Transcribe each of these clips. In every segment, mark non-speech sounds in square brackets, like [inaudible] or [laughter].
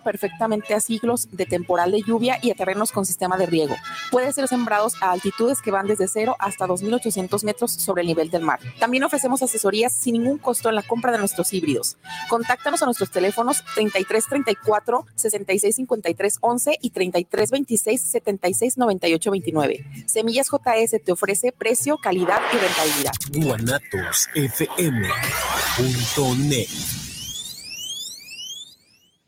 perfectamente a siglos de temporal de lluvia y a terrenos con sistema de riego. Puede ser sembrados a altitudes que van desde 0 hasta 2.800 metros sobre el nivel del mar. También ofrecemos asesorías sin ningún costo en la compra de nuestros híbridos. Contáctanos a nuestros teléfonos 3334 6653 11 y 3326 769829. Semillas JS te ofrece precio, calidad y rentabilidad. guanatosfm.net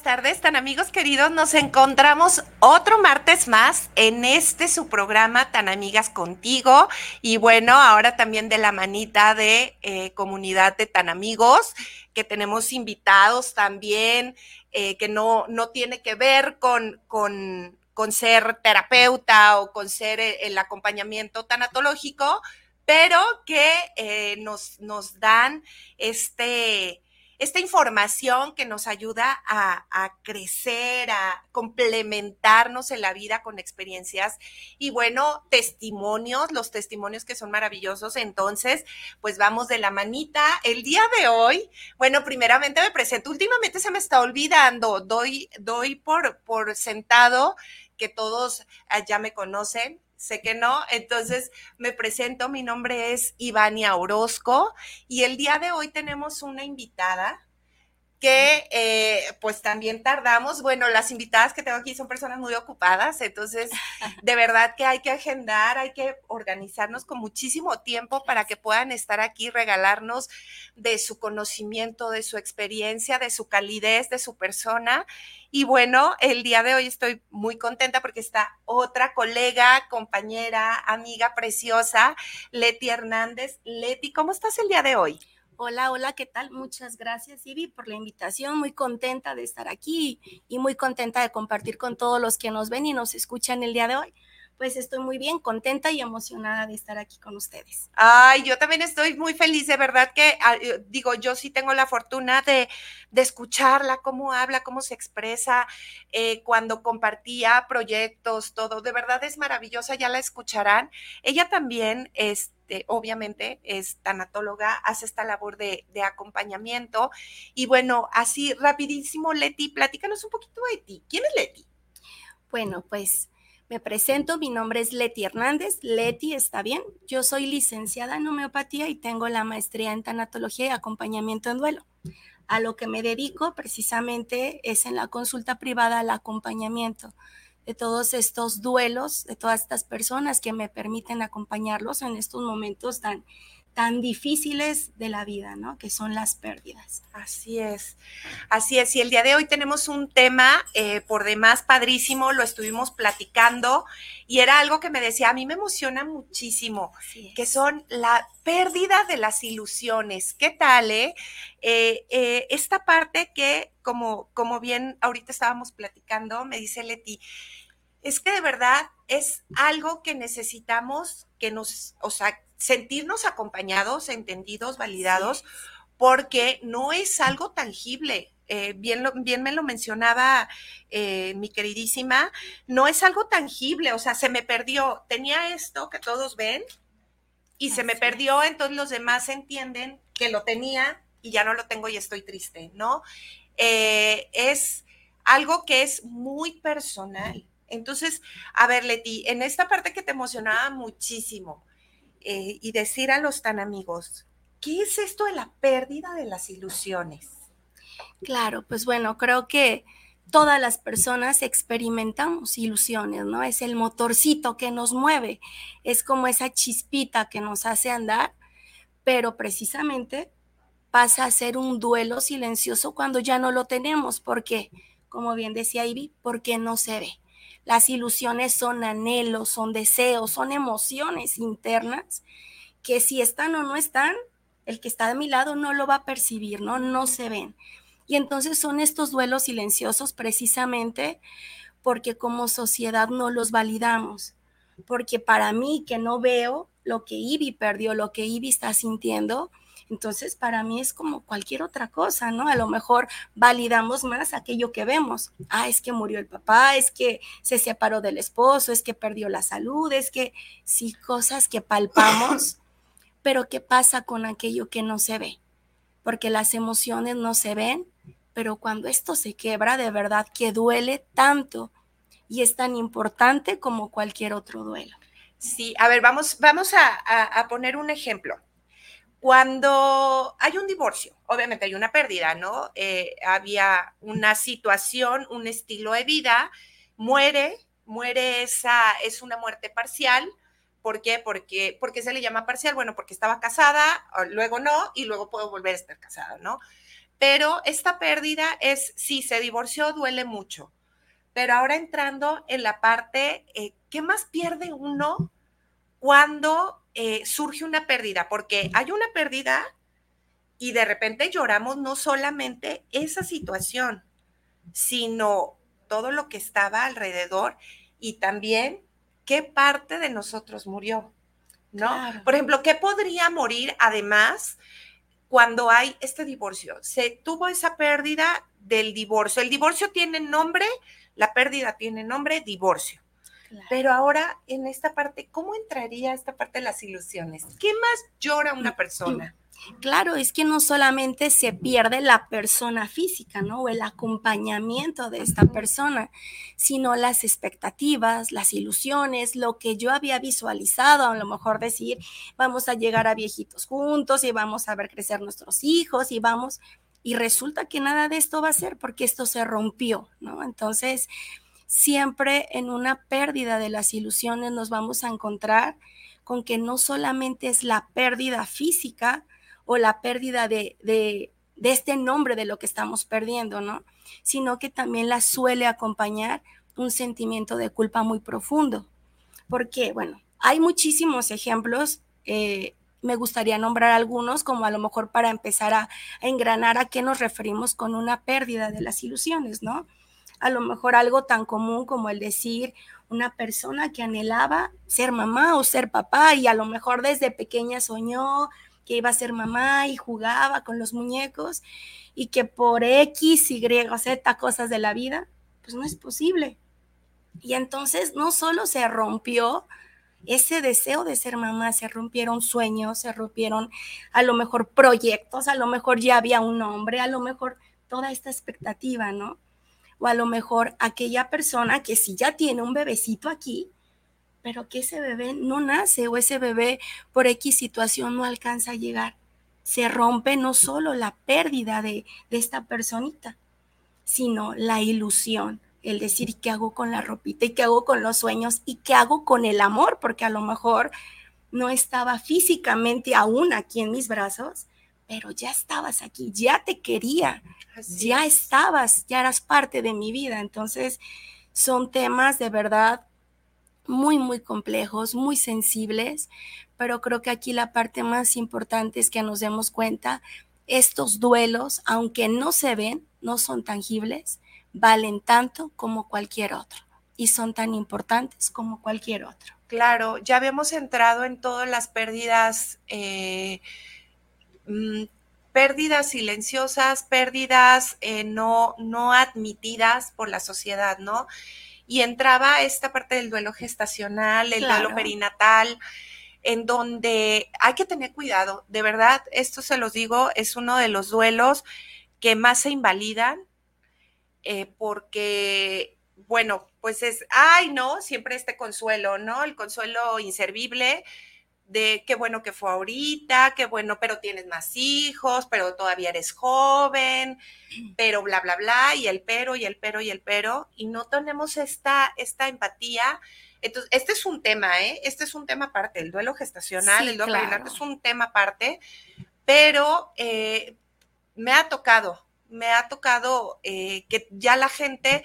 Buenas tardes, tan amigos queridos. Nos encontramos otro martes más en este su programa Tan Amigas Contigo. Y bueno, ahora también de la manita de eh, comunidad de Tan Amigos, que tenemos invitados también, eh, que no, no tiene que ver con, con, con ser terapeuta o con ser eh, el acompañamiento tanatológico, pero que nos, nos dan este esta información que nos ayuda a, crecer, a complementarnos en la vida con experiencias y bueno, testimonios, los testimonios que son maravillosos. Entonces, pues vamos de la manita. El día de hoy, bueno, primeramente me presento, últimamente se me está olvidando, doy, doy por, por sentado que todos ya me conocen sé que no. Entonces, me presento, mi nombre es Ivania Orozco y el día de hoy tenemos una invitada que eh, pues también tardamos. Bueno, las invitadas que tengo aquí son personas muy ocupadas, entonces [laughs] de verdad que hay que agendar, hay que organizarnos con muchísimo tiempo para que puedan estar aquí, regalarnos de su conocimiento, de su experiencia, de su calidez, de su persona. Y bueno, el día de hoy estoy muy contenta porque está otra colega, compañera, amiga preciosa, Leti Hernández. Leti, ¿cómo estás el día de hoy? Hola, hola, ¿qué tal? Muchas gracias, Ivy, por la invitación. Muy contenta de estar aquí y muy contenta de compartir con todos los que nos ven y nos escuchan el día de hoy. Pues estoy muy bien, contenta y emocionada de estar aquí con ustedes. Ay, yo también estoy muy feliz, de verdad que, ah, digo, yo sí tengo la fortuna de, escucharla, cómo habla, cómo se expresa, eh, cuando compartía proyectos, todo, de verdad es maravillosa, ya la escucharán. Ella también, es este, obviamente es tanatóloga, hace esta labor de, acompañamiento. Y bueno, así rapidísimo, Leti, platícanos un poquito de ti. ¿Quién es Leti? Bueno, pues me presento, mi nombre es Leti Hernández. Leti, está bien. Yo soy licenciada en homeopatía y tengo la maestría en tanatología y acompañamiento en duelo. A lo que me dedico precisamente es en la consulta privada al acompañamiento de todos estos duelos, de todas estas personas que me permiten acompañarlos en estos momentos tan, tan difíciles de la vida, ¿no? Que son las pérdidas. Así es, así es. Y el día de hoy tenemos un tema eh, por demás padrísimo, lo estuvimos platicando y era algo que me decía, a mí me emociona muchísimo, que son la pérdida de las ilusiones. ¿Qué tal, eh? eh, eh esta parte que, como, como bien ahorita estábamos platicando, me dice Leti, es que de verdad es algo que necesitamos que nos, o sea, sentirnos acompañados, entendidos, validados, porque no es algo tangible. Eh, bien, bien me lo mencionaba eh, mi queridísima, no es algo tangible, o sea, se me perdió, tenía esto que todos ven y se me perdió, entonces los demás entienden que lo tenía y ya no lo tengo y estoy triste, ¿no? Eh, es algo que es muy personal. Entonces, a ver, Leti, en esta parte que te emocionaba muchísimo eh, y decir a los tan amigos, ¿qué es esto de la pérdida de las ilusiones? Claro, pues bueno, creo que todas las personas experimentamos ilusiones, ¿no? Es el motorcito que nos mueve, es como esa chispita que nos hace andar, pero precisamente pasa a ser un duelo silencioso cuando ya no lo tenemos, porque, como bien decía Ivy, porque no se ve Las ilusiones son anhelos, son deseos, son emociones internas que si están o no están, el que está de mi lado no lo va a percibir, ¿no? No se ven. Y entonces son estos duelos silenciosos precisamente porque como sociedad no los validamos. Porque para mí que no veo lo que Ivy perdió, lo que Ivy está sintiendo, entonces, para mí es como cualquier otra cosa, ¿no? A lo mejor validamos más aquello que vemos. Ah, es que murió el papá, es que se separó del esposo, es que perdió la salud, es que sí, cosas que palpamos, [coughs] pero ¿qué pasa con aquello que no se ve? Porque las emociones no se ven, pero cuando esto se quebra, de verdad que duele tanto y es tan importante como cualquier otro duelo. Sí, a ver, vamos, vamos a, a poner un ejemplo. Cuando hay un divorcio, obviamente hay una pérdida, ¿no? Eh, había una situación, un estilo de vida, muere, muere esa, es una muerte parcial. ¿Por qué? Porque, porque se le llama parcial, bueno, porque estaba casada, luego no, y luego puedo volver a estar casada, ¿no? Pero esta pérdida es, sí, se divorció, duele mucho. Pero ahora entrando en la parte, eh, ¿qué más pierde uno cuando eh, surge una pérdida, porque hay una pérdida y de repente lloramos no solamente esa situación, sino todo lo que estaba alrededor y también qué parte de nosotros murió, ¿no? Por ejemplo, ¿qué podría morir además cuando hay este divorcio? Se tuvo esa pérdida del divorcio. El divorcio tiene nombre, la pérdida tiene nombre, divorcio. Pero ahora en esta parte, ¿cómo entraría esta parte de las ilusiones? ¿Qué más llora una persona? Claro, es que no solamente se pierde la persona física, ¿no? O el acompañamiento de esta persona, sino las expectativas, las ilusiones, lo que yo había visualizado, a lo mejor decir, vamos a llegar a viejitos juntos y vamos a ver crecer nuestros hijos y vamos, y resulta que nada de esto va a ser porque esto se rompió, ¿no? Entonces, siempre en una pérdida de las ilusiones nos vamos a encontrar con que no solamente es la pérdida física o la pérdida de, de, este nombre de lo que estamos perdiendo, ¿no? Sino que también la suele acompañar un sentimiento de culpa muy profundo. Porque, bueno, hay muchísimos ejemplos. Eh, me gustaría nombrar algunos, como a lo mejor para empezar a, a engranar a qué nos referimos con una pérdida de las ilusiones, ¿no? A lo mejor algo tan común como el decir una persona que anhelaba ser mamá o ser papá y a lo mejor desde pequeña soñó que iba a ser mamá y jugaba con los muñecos y que por X, Y Z cosas de la vida, pues no es posible. Y entonces no solo se rompió ese deseo de ser mamá, se rompieron sueños, se rompieron a lo mejor proyectos, a lo mejor ya había un hombre, a lo mejor toda esta expectativa, ¿no? O a lo mejor aquella persona que sí ya tiene un bebecito aquí, pero que ese bebé no nace o ese bebé por X situación no alcanza a llegar. Se rompe no solo la pérdida de, de esta personita, sino la ilusión, el decir qué hago con la ropita y qué hago con los sueños y qué hago con el amor, porque a lo mejor no estaba físicamente aún aquí en mis brazos, pero ya estabas aquí, ya te quería, ya estabas, ya eras parte de mi vida. Entonces, son temas de verdad muy, muy complejos, muy sensibles, pero creo que aquí la parte más importante es que nos demos cuenta, estos duelos, aunque no se ven, no son tangibles, valen tanto como cualquier otro y son tan importantes como cualquier otro. Claro, ya habíamos entrado en todas las pérdidas eh, Mm, pérdidas silenciosas, pérdidas eh, no, no admitidas por la sociedad, ¿no? Y entraba esta parte del duelo gestacional, el duelo perinatal, en donde hay que tener cuidado. De verdad, esto se los digo, es uno de los duelos que más se invalidan, eh, porque, bueno, pues es, ay, no, siempre este consuelo, ¿no? El consuelo inservible de qué bueno que fue ahorita, qué bueno, pero tienes más hijos, pero todavía eres joven, [clears throat] pero bla, bla, bla, y el pero, y el pero, y el pero, y no tenemos esta, esta empatía. Entonces, este es un tema, ¿eh? Este es un tema aparte, el duelo gestacional, el duelo claro. es un tema aparte, pero eh, me ha tocado, me ha tocado eh, que ya la gente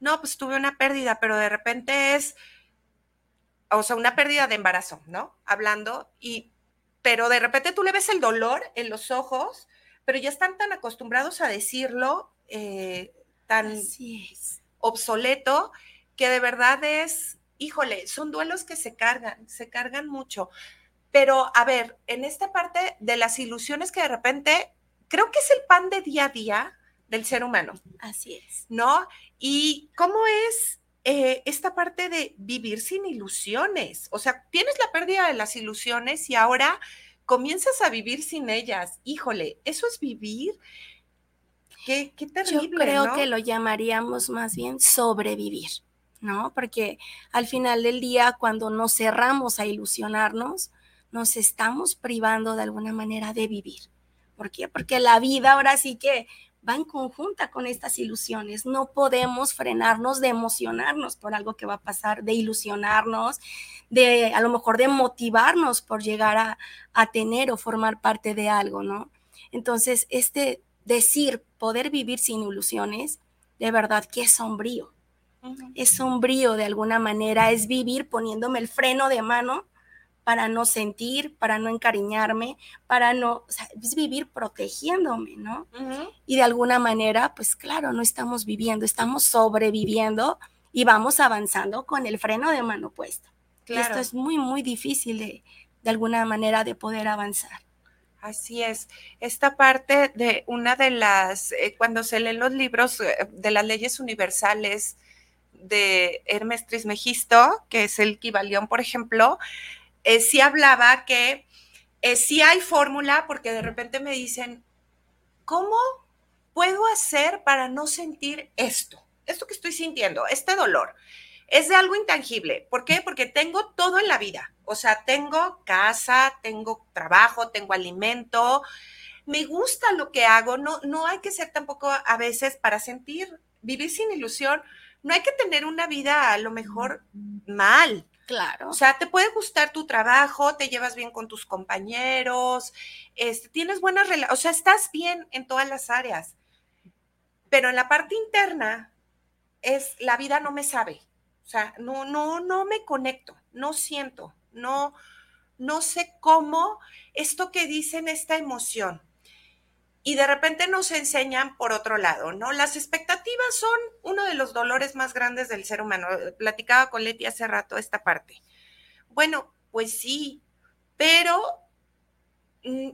no, pues tuve una pérdida, pero de repente es, o sea, una pérdida de embarazo, ¿no? Hablando, y, pero de repente tú le ves el dolor en los ojos, pero ya están tan acostumbrados a decirlo, eh, tan obsoleto, que de verdad es, híjole, son duelos que se cargan, se cargan mucho. Pero a ver, en esta parte de las ilusiones que de repente, creo que es el pan de día a día del ser humano. Así es. ¿No? Y cómo es eh, esta parte de vivir sin ilusiones. O sea, tienes la pérdida de las ilusiones y ahora comienzas a vivir sin ellas. Híjole, eso es vivir. Qué, qué terrible. Yo creo que lo llamaríamos más bien sobrevivir, ¿no? Porque al final del día, cuando nos cerramos a ilusionarnos, nos estamos privando de alguna manera de vivir. ¿Por qué? Porque la vida ahora sí que va en conjunta con estas ilusiones. No podemos frenarnos de emocionarnos por algo que va a pasar, de ilusionarnos, de a lo mejor de motivarnos por llegar a, a tener o formar parte de algo, ¿no? Entonces, este decir poder vivir sin ilusiones, de verdad que es sombrío. Es sombrío de alguna manera, es vivir poniéndome el freno de mano para no sentir, para no encariñarme, para no, o sea, es vivir protegiéndome, ¿no? Y de alguna manera, pues claro, no estamos viviendo, estamos sobreviviendo y vamos avanzando con el freno de mano puesto. Claro. Esto es muy, muy difícil de, de alguna manera de poder avanzar. Así es. Esta parte de una de las, eh, cuando se leen los libros eh, de las leyes universales de Hermes Trismegisto, que es el Kibalión, por ejemplo, eh, sí hablaba que eh, sí hay fórmula, porque de repente me dicen, ¿cómo puedo hacer para no sentir esto? Esto que estoy sintiendo, este dolor. Es de algo intangible. ¿Por qué? Porque tengo todo en la vida. O sea, tengo casa, tengo trabajo, tengo alimento. Me gusta lo que hago. No, no hay que ser tampoco a veces para sentir, vivir sin ilusión. No hay que tener una vida a lo mejor mal. Claro. O sea, te puede gustar tu trabajo, te llevas bien con tus compañeros, este, tienes buenas relaciones, o sea, estás bien en todas las áreas. Pero en la parte interna es la vida no me sabe. O sea, no, no, no me conecto, no siento, no, no sé cómo esto que dicen esta emoción y de repente nos enseñan por otro lado, ¿no? Las expectativas son uno de los dolores más grandes del ser humano. Platicaba con Leti hace rato esta parte. Bueno, pues sí, pero mm,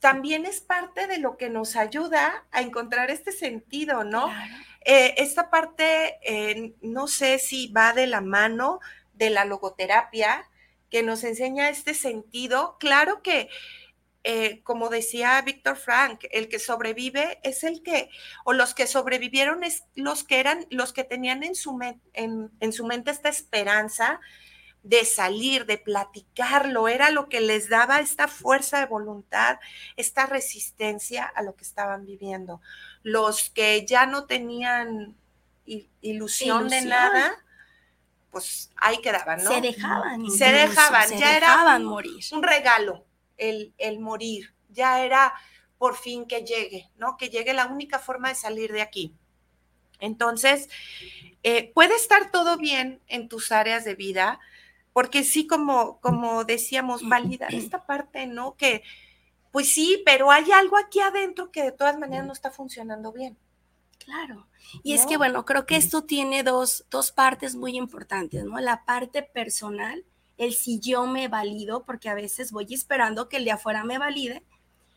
también es parte de lo que nos ayuda a encontrar este sentido, ¿no? Eh, esta parte, eh, no sé si va de la mano de la logoterapia, que nos enseña este sentido. Claro que eh, como decía Víctor Frank, el que sobrevive es el que, o los que sobrevivieron es los que eran, los que tenían en su, en, su mente esta esperanza de salir, de platicarlo, era lo que les daba esta fuerza de voluntad, esta resistencia a lo que estaban viviendo. Los que ya no tenían ilusión, de nada, pues ahí quedaban, ¿no? Se dejaban. Se dejaban, ya era morir. un regalo el, morir, ya era por fin que llegue, ¿no? Que llegue la única forma de salir de aquí. Entonces, eh, puede estar todo bien en tus áreas de vida, porque sí, como, como decíamos, validar esta parte, ¿no? Que, pues sí, pero hay algo aquí adentro que de todas maneras no está funcionando bien. Claro. Y es que, bueno, creo que esto tiene dos, dos partes muy importantes, ¿no? La parte personal el si yo me valido, porque a veces voy esperando que el de afuera me valide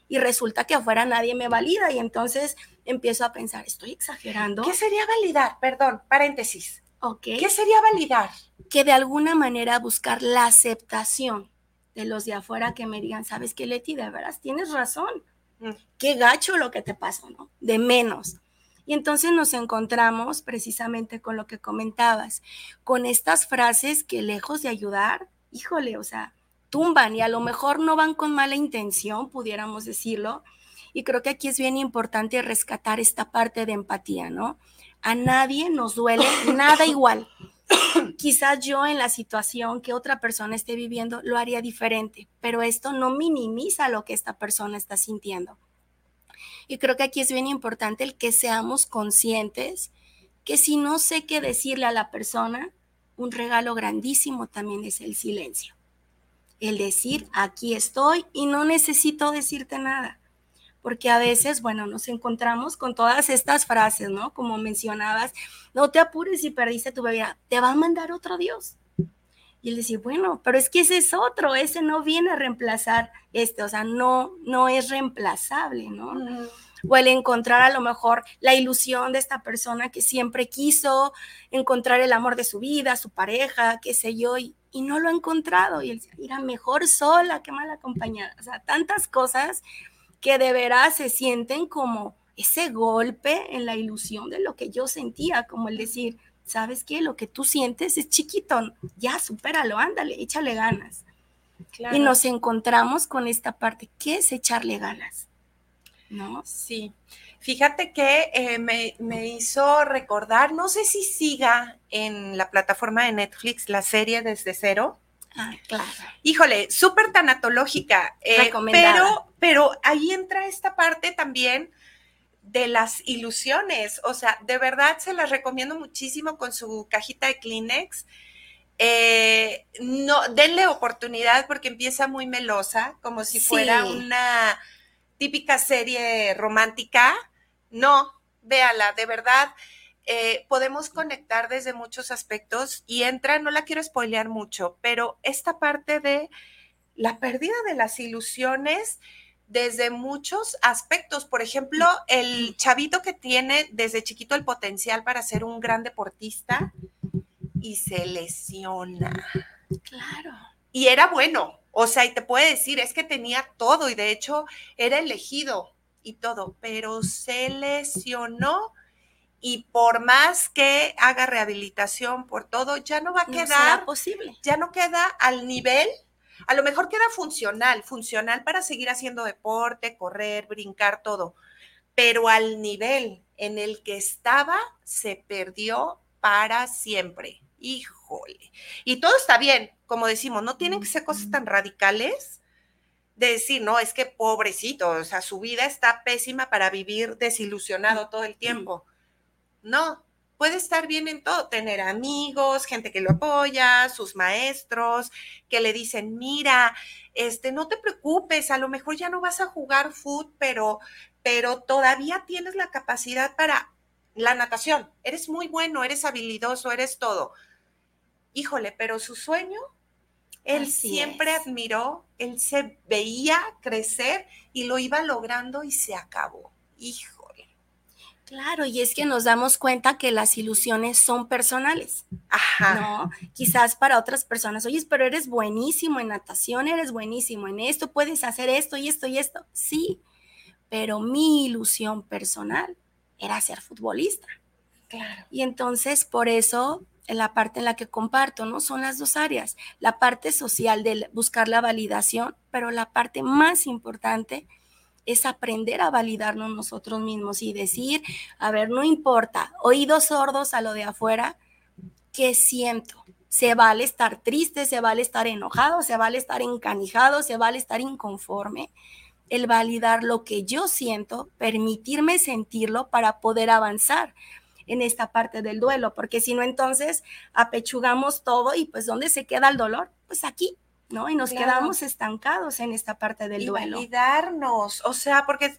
y resulta que afuera nadie me valida y entonces empiezo a pensar, estoy exagerando. ¿Qué sería validar? Perdón, paréntesis. Ok. ¿Qué sería validar? Que de alguna manera buscar la aceptación de los de afuera que me digan, ¿sabes qué, Leti? De veras, tienes razón. Mm. Qué gacho lo que te pasa, ¿no? De menos. Y entonces nos encontramos precisamente con lo que comentabas, con estas frases que lejos de ayudar, híjole, o sea, tumban y a lo mejor no van con mala intención, pudiéramos decirlo. Y creo que aquí es bien importante rescatar esta parte de empatía, ¿no? A nadie nos duele nada igual. Quizás yo en la situación que otra persona esté viviendo lo haría diferente, pero esto no minimiza lo que esta persona está sintiendo. Y creo que aquí es bien importante el que seamos conscientes que si no sé qué decirle a la persona, un regalo grandísimo también es el silencio. El decir, aquí estoy y no necesito decirte nada. Porque a veces, bueno, nos encontramos con todas estas frases, ¿no? Como mencionabas, no te apures si perdiste tu bebida, te va a mandar otro Dios. Y él decir, bueno, pero es que ese es otro, ese no viene a reemplazar este, o sea, no, no es reemplazable, ¿no? O el encontrar a lo mejor la ilusión de esta persona que siempre quiso encontrar el amor de su vida, su pareja, qué sé yo, y, y no lo ha encontrado. Y él mira, mejor sola que mal acompañada. O sea, tantas cosas que de veras se sienten como ese golpe en la ilusión de lo que yo sentía, como el decir, ¿sabes qué? Lo que tú sientes es chiquito, ya supéralo, ándale, échale ganas. Y nos encontramos con esta parte, ¿qué es echarle ganas? ¿No? Sí. Fíjate que eh, me, me, hizo recordar, no sé si siga en la plataforma de Netflix la serie Desde Cero. Ah, claro. Híjole, súper tanatológica. Eh, pero, pero ahí entra esta parte también de las ilusiones. O sea, de verdad se las recomiendo muchísimo con su cajita de Kleenex. Eh, no, denle oportunidad porque empieza muy melosa, como si fuera una típica serie romántica. No, véala, de verdad. Eh, podemos conectar desde muchos aspectos y entra, no la quiero spoilear mucho, pero esta parte de la pérdida de las ilusiones desde muchos aspectos. Por ejemplo, el chavito que tiene desde chiquito el potencial para ser un gran deportista y se lesiona. Claro. Y era bueno, o sea, y te puede decir, es que tenía todo y de hecho era elegido y todo, pero se lesionó y por más que haga rehabilitación por todo, ya no va a quedar posible. Ya no queda al nivel a lo mejor queda funcional, funcional para seguir haciendo deporte, correr, brincar, todo. Pero al nivel en el que estaba, se perdió para siempre. Híjole. Y todo está bien, como decimos, no tienen que ser cosas tan radicales de decir, no, es que pobrecito, o sea, su vida está pésima para vivir desilusionado todo el tiempo. No, puede estar bien en todo, tener amigos, gente que lo apoya, sus maestros, que le dicen, mira, este, no te preocupes, a lo mejor ya no vas a jugar fútbol, pero, pero todavía tienes la capacidad para la natación. Eres muy bueno, eres habilidoso, eres todo. Híjole, pero su sueño, él siempre admiró, él se veía crecer y lo iba logrando y se acabó. Hijo Claro, y es que nos damos cuenta que las ilusiones son personales. Ajá. ¿No? Quizás para otras personas, oye, pero eres buenísimo en natación, eres buenísimo en esto, puedes hacer esto y esto y esto. Sí, pero mi ilusión personal era ser futbolista. Claro. Y entonces, por eso, en la parte en la que comparto, ¿no? Son las dos áreas. La parte social de buscar la validación, pero la parte más importante es aprender a validarnos nosotros mismos y decir, a ver, no importa, oídos sordos a lo de afuera, ¿qué siento? Se vale estar triste, se vale estar enojado, se vale estar encanijado, se vale estar inconforme. El validar lo que yo siento, permitirme sentirlo para poder avanzar en esta parte del duelo, porque si no, entonces apechugamos todo y pues ¿dónde se queda el dolor? Pues aquí, ¿no? Y nos quedamos estancados en esta parte del y duelo. Validarnos, o sea, porque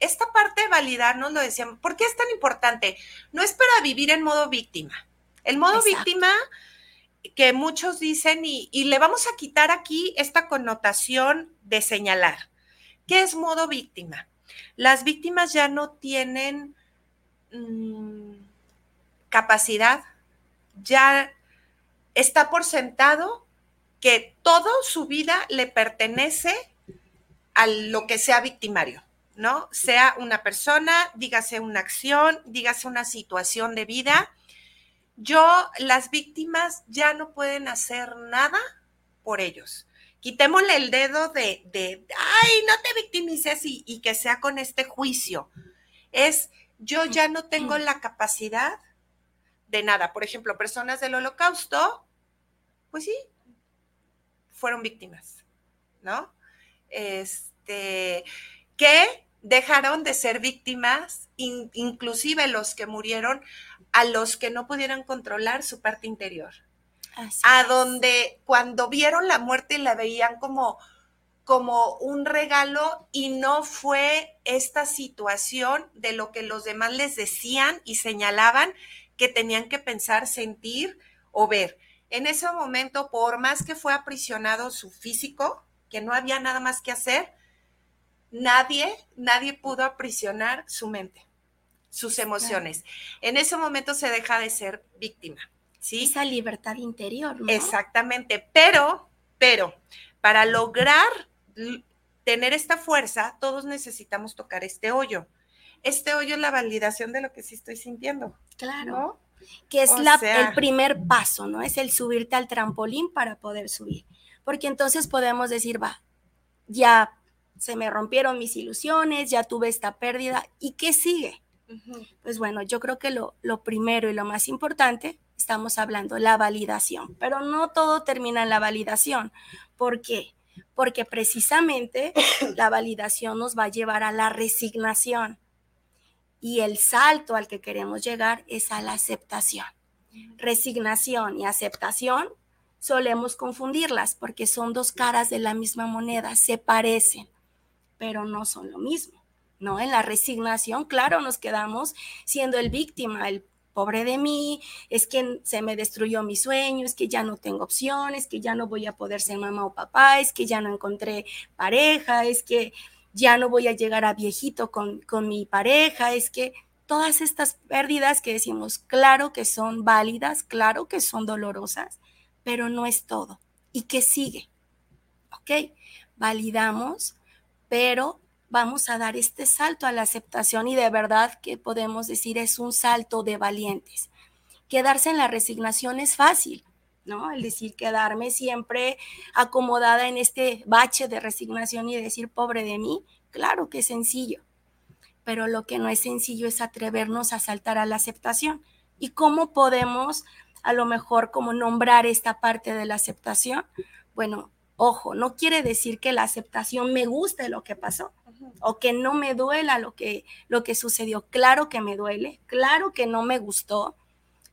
esta parte de validarnos lo decíamos, ¿por qué es tan importante? No es para vivir en modo víctima. El modo víctima que muchos dicen y, le vamos a quitar aquí esta connotación de señalar. ¿Qué es modo víctima? Las víctimas ya no tienen mm, capacidad, ya está por sentado que todo su vida le pertenece a lo que sea victimario, ¿no? Sea una persona, dígase una acción, dígase una situación de vida. Yo, las víctimas ya no pueden hacer nada por ellos. Quitémosle el dedo de, de ay, no te victimices y que sea con este juicio. Es, yo ya no tengo la capacidad de nada. Por ejemplo, personas del holocausto, pues sí, fueron víctimas, ¿no? Este, que dejaron de ser víctimas, inclusive los que murieron, a los que no pudieron controlar su parte interior. a donde cuando vieron la muerte la veían como, como un regalo y no fue esta situación de lo que los demás les decían y señalaban que tenían que pensar, sentir o ver. En ese momento, por más que fue aprisionado su físico, que no había nada más que hacer, nadie, nadie pudo aprisionar su mente, sus emociones. En ese momento se deja de ser víctima, ¿sí? Esa libertad interior, ¿no? Exactamente, pero, pero, para lograr tener esta fuerza, todos necesitamos tocar este hoyo. Este hoyo es la validación de lo que sí estoy sintiendo. Claro. Que es la, el primer paso, ¿no? Es el subirte al trampolín para poder subir. Porque entonces podemos decir, va, ya se me rompieron mis ilusiones, ya tuve esta pérdida, ¿y qué sigue? Pues bueno, yo creo que lo, lo, primero y lo más importante, estamos hablando, la validación, pero no todo termina en la validación. ¿Por qué? Porque precisamente la validación nos va a llevar a la resignación y el salto al que queremos llegar es a la aceptación. Resignación y aceptación solemos confundirlas porque son dos caras de la misma moneda, se parecen pero no son lo mismo, ¿no? En la resignación, claro, nos quedamos siendo el víctima, el pobre de mí, es que se me destruyó mi sueño, es que ya no tengo opciones, que ya no voy a poder ser mamá o papá, es que ya no encontré pareja, es que ya no voy a llegar a viejito con, con mi pareja, es que todas estas pérdidas que decimos, claro que son válidas, claro que son dolorosas, pero no es todo. ¿Y qué sigue? ¿Ok? Validamos pero vamos a dar este salto a la aceptación y de verdad que podemos decir es un salto de valientes. Quedarse en la resignación es fácil, ¿no? El decir quedarme siempre acomodada en este bache de resignación y decir pobre de mí, claro que es sencillo, pero lo que no es sencillo es atrevernos a saltar a la aceptación. ¿Y cómo podemos a lo mejor como nombrar esta parte de la aceptación? Bueno, Ojo, no quiere decir que la aceptación me guste lo que pasó o que no me duela lo que, lo que sucedió. Claro que me duele, claro que no me gustó.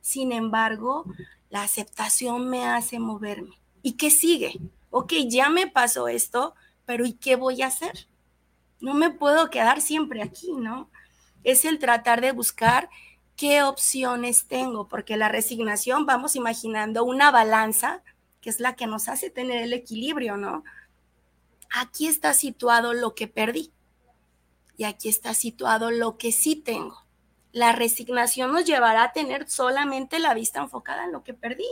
Sin embargo, la aceptación me hace moverme. ¿Y qué sigue? Ok, ya me pasó esto, pero ¿y qué voy a hacer? No me puedo quedar siempre aquí, ¿no? Es el tratar de buscar qué opciones tengo, porque la resignación, vamos imaginando una balanza que es la que nos hace tener el equilibrio, ¿no? Aquí está situado lo que perdí y aquí está situado lo que sí tengo. La resignación nos llevará a tener solamente la vista enfocada en lo que perdí.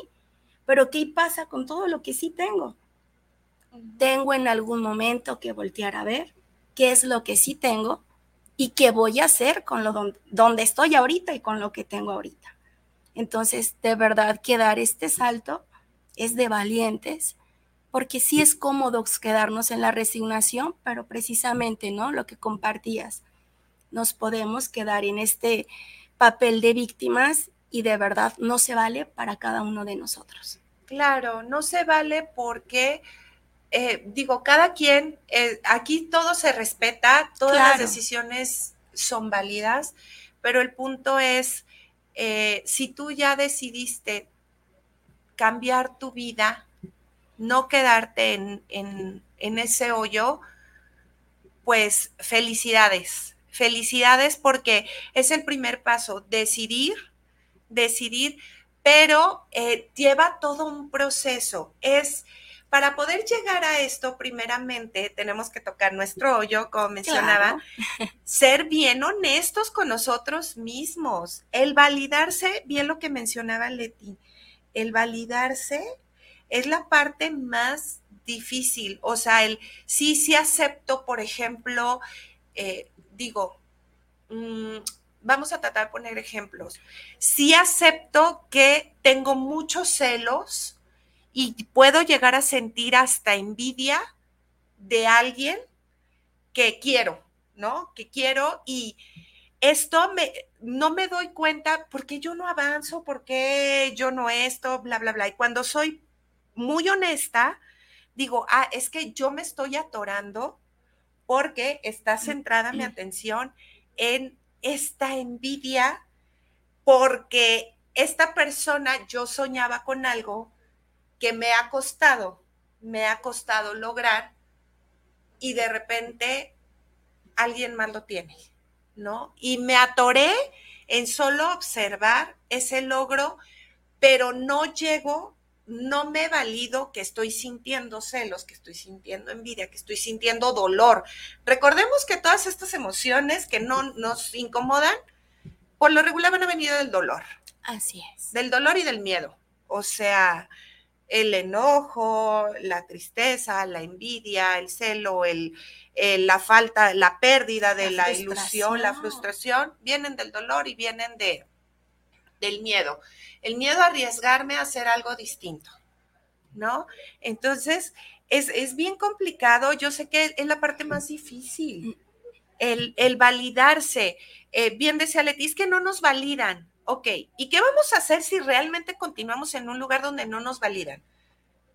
Pero ¿qué pasa con todo lo que sí tengo? Tengo en algún momento que voltear a ver qué es lo que sí tengo y qué voy a hacer con lo donde, estoy ahorita y con lo que tengo ahorita. Entonces, de verdad que dar este salto es de valientes, porque sí es cómodo quedarnos en la resignación, pero precisamente, ¿no? Lo que compartías, nos podemos quedar en este papel de víctimas y de verdad no se vale para cada uno de nosotros. Claro, no se vale porque, eh, digo, cada quien, eh, aquí todo se respeta, todas las decisiones son válidas, pero el punto es, eh, si tú ya decidiste cambiar tu vida, no quedarte en, ese hoyo, pues felicidades, felicidades porque es el primer paso, decidir, decidir, pero eh, lleva todo un proceso. Es para poder llegar a esto, primeramente tenemos que tocar nuestro hoyo, como mencionaba, [laughs] ser bien honestos con nosotros mismos, el validarse, bien lo que mencionaba Leti, el validarse es la parte más difícil. O sea, el sí, sí acepto, por ejemplo, eh, digo, mm, vamos a tratar de poner ejemplos. Sí acepto que tengo muchos celos y puedo llegar a sentir hasta envidia de alguien que quiero, ¿no? Que quiero y esto me, no me doy cuenta porque yo no avanzo, porque yo no esto, bla, bla, bla. Y cuando soy muy honesta, digo, ah, es que yo me estoy atorando porque está centrada mi atención en esta envidia, porque esta persona, yo soñaba con algo que me ha costado, me ha costado lograr y de repente alguien más lo tiene, ¿no? Y me atoré en solo observar ese logro, pero no llego, no me valido que estoy sintiendo celos, que estoy sintiendo envidia, que estoy sintiendo dolor. Recordemos que todas estas emociones que no nos incomodan, por lo regular van a venir del dolor. Así es. Del dolor y del miedo. O sea, el enojo, la tristeza, la envidia, el celo, el, la falta, la pérdida de la, ilusión, la frustración, vienen del dolor y vienen de, del miedo. El miedo a arriesgarme a hacer algo distinto, ¿no? Entonces, es, bien complicado. Yo sé que es la parte más difícil, el, el validarse. Eh, bien decía Leti, es que no nos validan. Ok, ¿y qué vamos a hacer si realmente continuamos en un lugar donde no nos validan?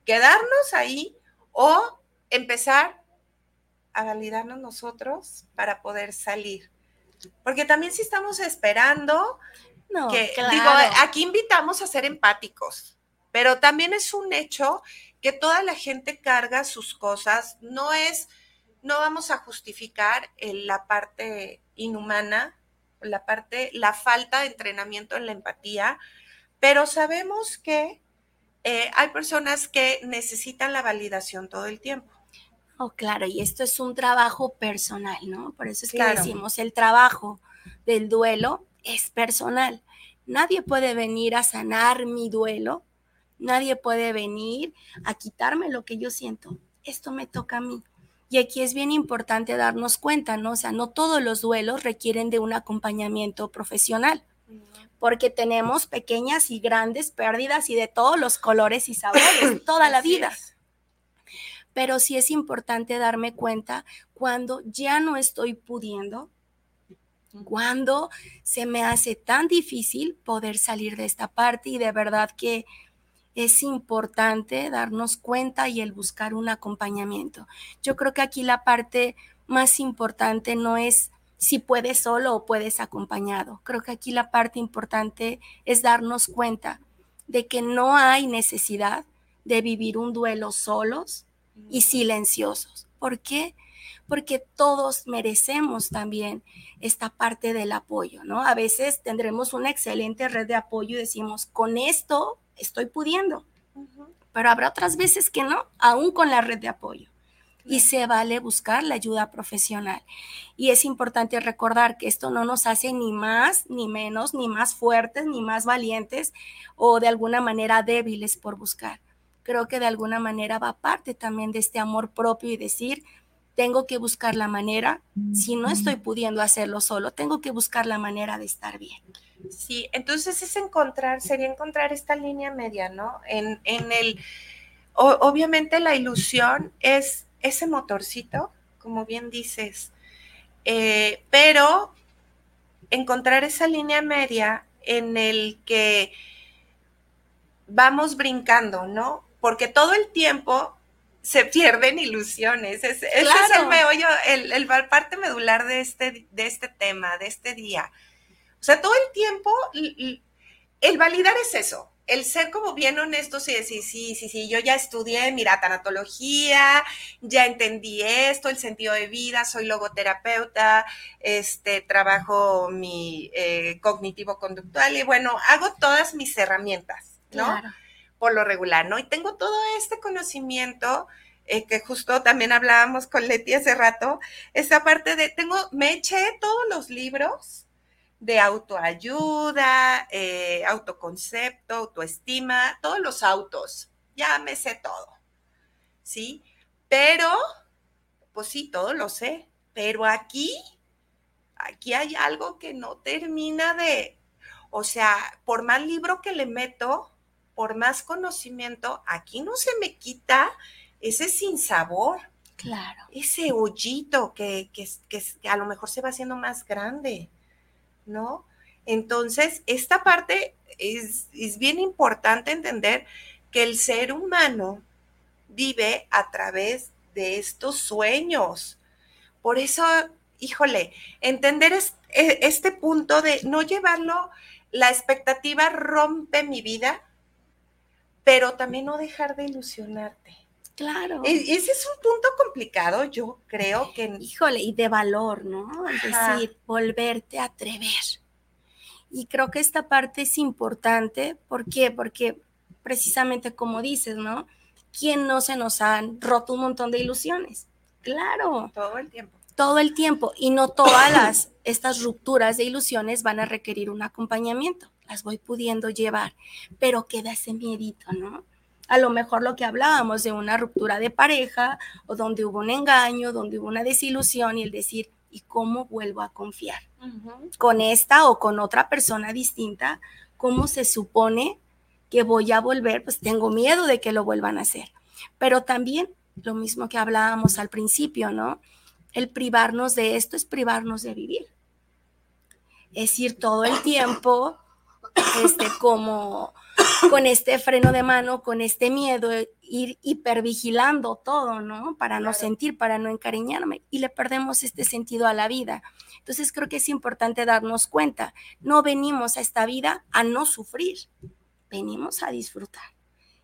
¿Quedarnos ahí o empezar a validarnos nosotros para poder salir? Porque también si estamos esperando, no, que, digo, aquí invitamos a ser empáticos, pero también es un hecho que toda la gente carga sus cosas, no es, no vamos a justificar la parte inhumana la parte, la falta de entrenamiento en la empatía, pero sabemos que eh, hay personas que necesitan la validación todo el tiempo. Oh, claro, y esto es un trabajo personal, ¿no? Por eso es que decimos, el trabajo del duelo es personal. Nadie puede venir a sanar mi duelo, nadie puede venir a quitarme lo que yo siento. Esto me toca a mí. Y aquí es bien importante darnos cuenta, ¿no? O sea, no todos los duelos requieren de un acompañamiento profesional, porque tenemos pequeñas y grandes pérdidas y de todos los colores y sabores [coughs] toda la vida. Pero sí es importante darme cuenta cuando ya no estoy pudiendo, cuando se me hace tan difícil poder salir de esta parte y de verdad que es importante darnos cuenta y el buscar un acompañamiento. Yo creo que aquí la parte más importante no es si puedes solo o puedes acompañado. Creo que aquí la parte importante es darnos cuenta de que no hay necesidad de vivir un duelo solos y silenciosos. ¿Por qué? Porque todos merecemos también esta parte del apoyo, ¿no? A veces tendremos una excelente red de apoyo y decimos, con esto estoy pudiendo. Pero habrá otras veces que no, aún con la red de apoyo. Y se vale buscar la ayuda profesional. Y es importante recordar que esto no nos hace ni más, ni menos, ni más fuertes, ni más valientes o de alguna manera débiles por buscar. Creo que de alguna manera va parte también de este amor propio y decir, tengo que buscar la manera, si no estoy pudiendo hacerlo solo, tengo que buscar la manera de estar bien. Sí, entonces es encontrar, sería encontrar esta línea media, ¿no? En, el, obviamente la ilusión es ese motorcito, como bien dices, eh, pero encontrar esa línea media en el que vamos brincando, ¿no? Porque todo el tiempo se pierden ilusiones. Es, Ese es el meollo, el, el, parte medular de este, de este tema, de este día. O sea, todo el tiempo, el validar es eso, el ser como bien honestos y decir, sí, sí, sí, yo ya estudié, mira, tanatología, ya entendí esto, el sentido de vida, soy logoterapeuta, este, trabajo mi eh, cognitivo-conductual y bueno, hago todas mis herramientas, ¿no? Por lo regular, ¿no? Y tengo todo este conocimiento eh, que justo también hablábamos con Leti hace rato, esa parte de, tengo, me eché todos los libros, de autoayuda, eh, autoconcepto, autoestima, todos los autos, ya me sé todo, ¿sí? Pero, pues sí, todo lo sé, pero aquí, aquí hay algo que no termina de, o sea, por más libro que le meto, por más conocimiento, aquí no se me quita ese sinsabor. Claro. Ese hoyito que, que, que a lo mejor se va haciendo más grande. ¿No? Entonces, esta parte es, bien importante entender que el ser humano vive a través de estos sueños, Por eso, híjole, entender e, este punto de no llevarlo, la expectativa rompe mi vida, pero también no dejar de ilusionarte. Claro. E, ese es un punto complicado, yo creo que... Híjole, y de valor, ¿no? Es decir, volverte a atrever. Y creo que esta parte es importante. ¿Por qué? Porque precisamente como dices, ¿no? ¿Quién no se nos han roto un montón de ilusiones? Claro. Todo el tiempo. Todo el tiempo. Y no todas las, [coughs] estas rupturas de ilusiones van a requerir un acompañamiento. Las voy pudiendo llevar, pero queda ese miedito, ¿no? A lo mejor lo que hablábamos de una ruptura de pareja o donde hubo un engaño, donde hubo una desilusión y el decir, ¿y cómo vuelvo a confiar? Con esta o con otra persona distinta, ¿cómo se supone que voy a volver? Pues tengo miedo de que lo vuelvan a hacer. Pero también lo mismo que hablábamos al principio, ¿no? El privarnos de esto es privarnos de vivir. Es ir todo el tiempo, este, como con este freno de mano, con este miedo, ir hipervigilando todo, ¿no? Para no sentir, para no encariñarme. Y le perdemos este sentido a la vida. Entonces creo que es importante darnos cuenta. No venimos a esta vida a no sufrir, venimos a disfrutar.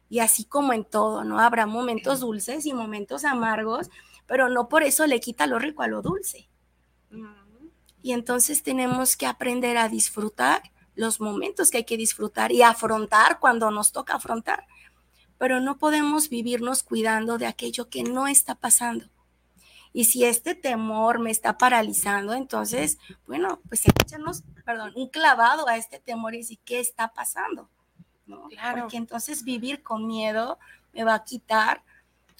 Y así como en todo, ¿no? Habrá momentos dulces y momentos amargos, pero no por eso le quita lo rico a lo dulce. Y entonces tenemos que aprender a disfrutar los momentos que hay que disfrutar y afrontar cuando nos toca afrontar. Pero no podemos vivirnos cuidando de aquello que no está pasando. Y si este temor me está paralizando, entonces, bueno, pues échanos, perdón, un clavado a este temor y decir, ¿qué está pasando? Claro. Porque entonces vivir con miedo me va a quitar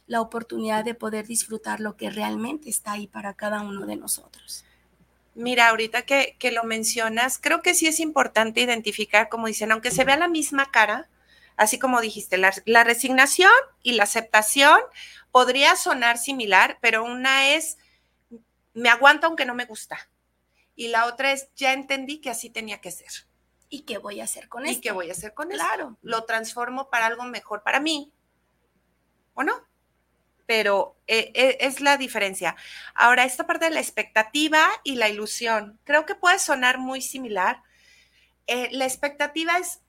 la oportunidad de poder disfrutar lo que realmente está ahí para cada uno de nosotros. Mira, ahorita que, lo mencionas, creo que sí es importante identificar, como dicen, aunque se vea la misma cara, así como dijiste, la, la resignación y la aceptación podría sonar similar, pero una es, me aguanto aunque no me gusta. Y la otra es, ya entendí que así tenía que ser. ¿Y qué voy a hacer con esto? ¿Y qué voy a hacer con claro. Lo transformo para algo mejor para mí. ¿O no? Pero eh, eh, es la diferencia. Ahora, esta parte de la expectativa y la ilusión, creo que puede sonar muy similar. Eh, la expectativa es,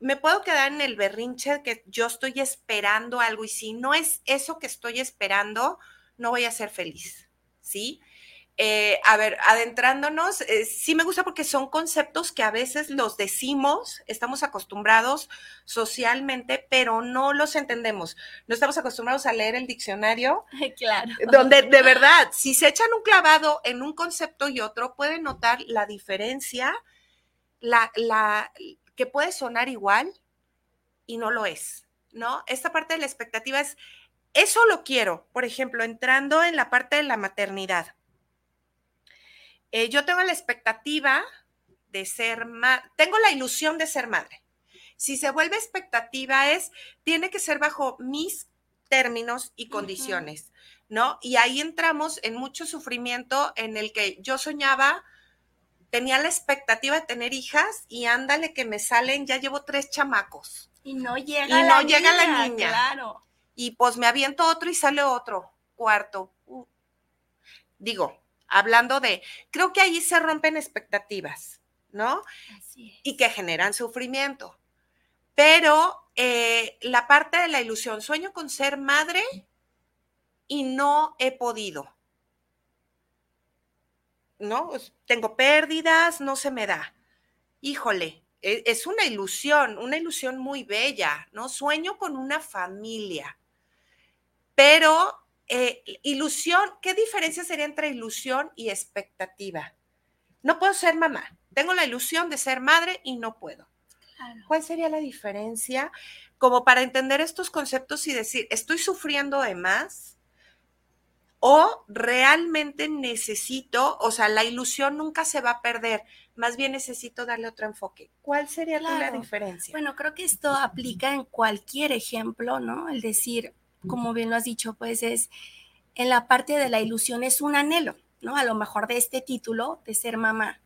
me puedo quedar en el berrinche que yo estoy esperando algo y si no es eso que estoy esperando, no voy a ser feliz, ¿sí? Eh, a ver, adentrándonos, eh, sí me gusta porque son conceptos que a veces los decimos, estamos acostumbrados socialmente, pero no los entendemos. No estamos acostumbrados a leer el diccionario. [laughs] Claro. Donde de verdad, si se echan un clavado en un concepto y otro, pueden notar la diferencia, la, la, que puede sonar igual y no lo es, ¿no? Esta parte de la expectativa es, eso lo quiero, por ejemplo, entrando en la parte de la maternidad eh, yo tengo la expectativa de ser madre, tengo la ilusión de ser madre. Si se vuelve expectativa es, tiene que ser bajo mis términos y condiciones, ¿no? Y ahí entramos en mucho sufrimiento en el que yo soñaba, tenía la expectativa de tener hijas y ándale que me salen, ya llevo tres chamacos. Y no llega, y no llega la niña. Claro. Y pues me aviento otro y sale otro, cuarto. Uh. Digo, hablando de, creo que ahí se rompen expectativas, ¿no? Y que generan sufrimiento. Pero eh, la parte de la ilusión, sueño con ser madre y no he podido. ¿No? Tengo pérdidas, no se me da. Híjole, e, es una ilusión, una ilusión muy bella, ¿no? Sueño con una familia, pero eh, ilusión, ¿qué diferencia sería entre ilusión y expectativa? No puedo ser mamá, tengo la ilusión de ser madre y no puedo. ¿Cuál sería la diferencia? Como para entender estos conceptos y decir, ¿estoy sufriendo de más? ¿O realmente necesito, o sea, la ilusión nunca se va a perder, más bien necesito darle otro enfoque? ¿Cuál sería la diferencia? Bueno, creo que esto aplica en cualquier ejemplo, ¿no? El decir, como bien lo has dicho, pues es en la parte de la ilusión es un anhelo, ¿no? A lo mejor de este título de ser mamá,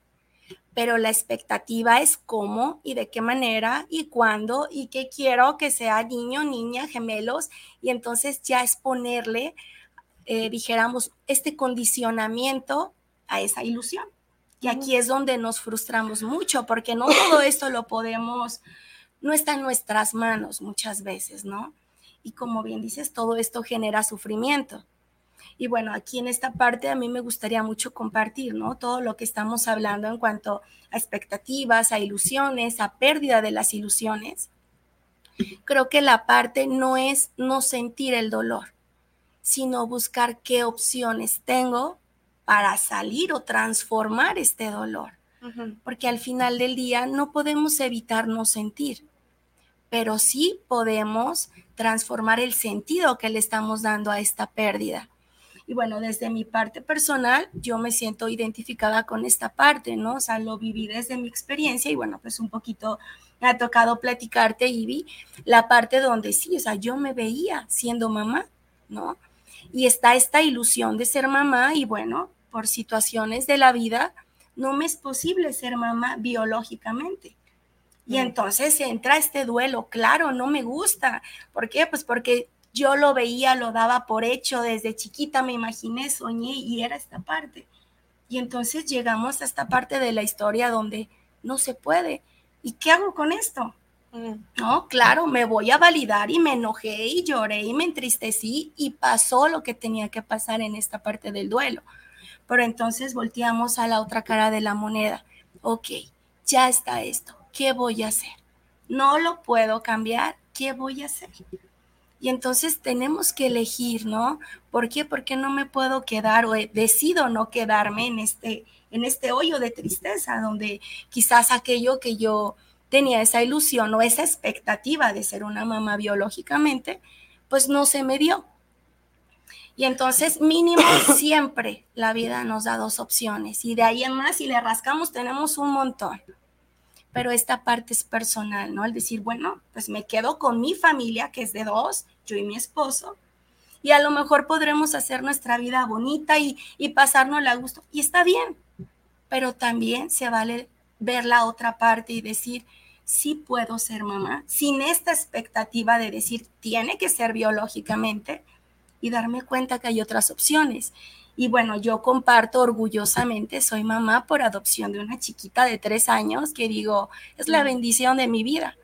pero la expectativa es cómo y de qué manera y cuándo y qué quiero que sea niño, niña, gemelos, y entonces ya es ponerle eh, dijéramos, este condicionamiento a esa ilusión. Y aquí es donde nos frustramos mucho, porque no [coughs] todo esto lo podemos, no está en nuestras manos muchas veces, ¿no? Y como bien dices, todo esto genera sufrimiento. Y bueno, aquí en esta parte a mí me gustaría mucho compartir, ¿no? Todo lo que estamos hablando en cuanto a expectativas, a ilusiones, a pérdida de las ilusiones. Creo que la parte no es no sentir el dolor, sino buscar qué opciones tengo para salir o transformar este dolor. Porque al final del día no podemos evitar no sentir, pero sí podemos transformar el sentido que le estamos dando a esta pérdida. Y bueno, desde mi parte personal, yo me siento identificada con esta parte, ¿no? O sea, lo viví desde mi experiencia y bueno, pues un poquito me ha tocado platicarte, Ivy, la parte donde sí, o sea, yo me veía siendo mamá, ¿no? Y está esta ilusión de ser mamá y bueno, por situaciones de la vida, no me es posible ser mamá biológicamente. Y entonces entra este duelo, claro, no me gusta. ¿Por qué? Pues porque yo lo veía, lo daba por hecho desde chiquita, me imaginé, soñé y era esta parte. Y entonces llegamos a esta parte de la historia donde no se puede. ¿Y qué hago con esto? Mm. No, claro, me voy a validar y me enojé y lloré y me entristecí y pasó lo que tenía que pasar en esta parte del duelo. Pero entonces volteamos a la otra cara de la moneda. Ok, ya está esto. ¿Qué voy a hacer? No lo puedo cambiar. ¿Qué voy a hacer? Y entonces tenemos que elegir, ¿no? ¿Por qué? Porque no me puedo quedar o decido no quedarme en este, en este hoyo de tristeza, donde quizás aquello que yo tenía esa ilusión o esa expectativa de ser una mamá biológicamente, pues no se me dio. Y entonces mínimo siempre la vida nos da dos opciones y de ahí en más si le rascamos tenemos un montón. Pero esta parte es personal, ¿no? El decir, bueno, pues me quedo con mi familia, que es de dos, yo y mi esposo, y a lo mejor podremos hacer nuestra vida bonita y, y pasárnosla a gusto. Y está bien, pero también se vale ver la otra parte y decir, sí puedo ser mamá, sin esta expectativa de decir, tiene que ser biológicamente, y darme cuenta que hay otras opciones. Y bueno, yo comparto orgullosamente, soy mamá por adopción de una chiquita de tres años que digo, es la bendición de mi vida.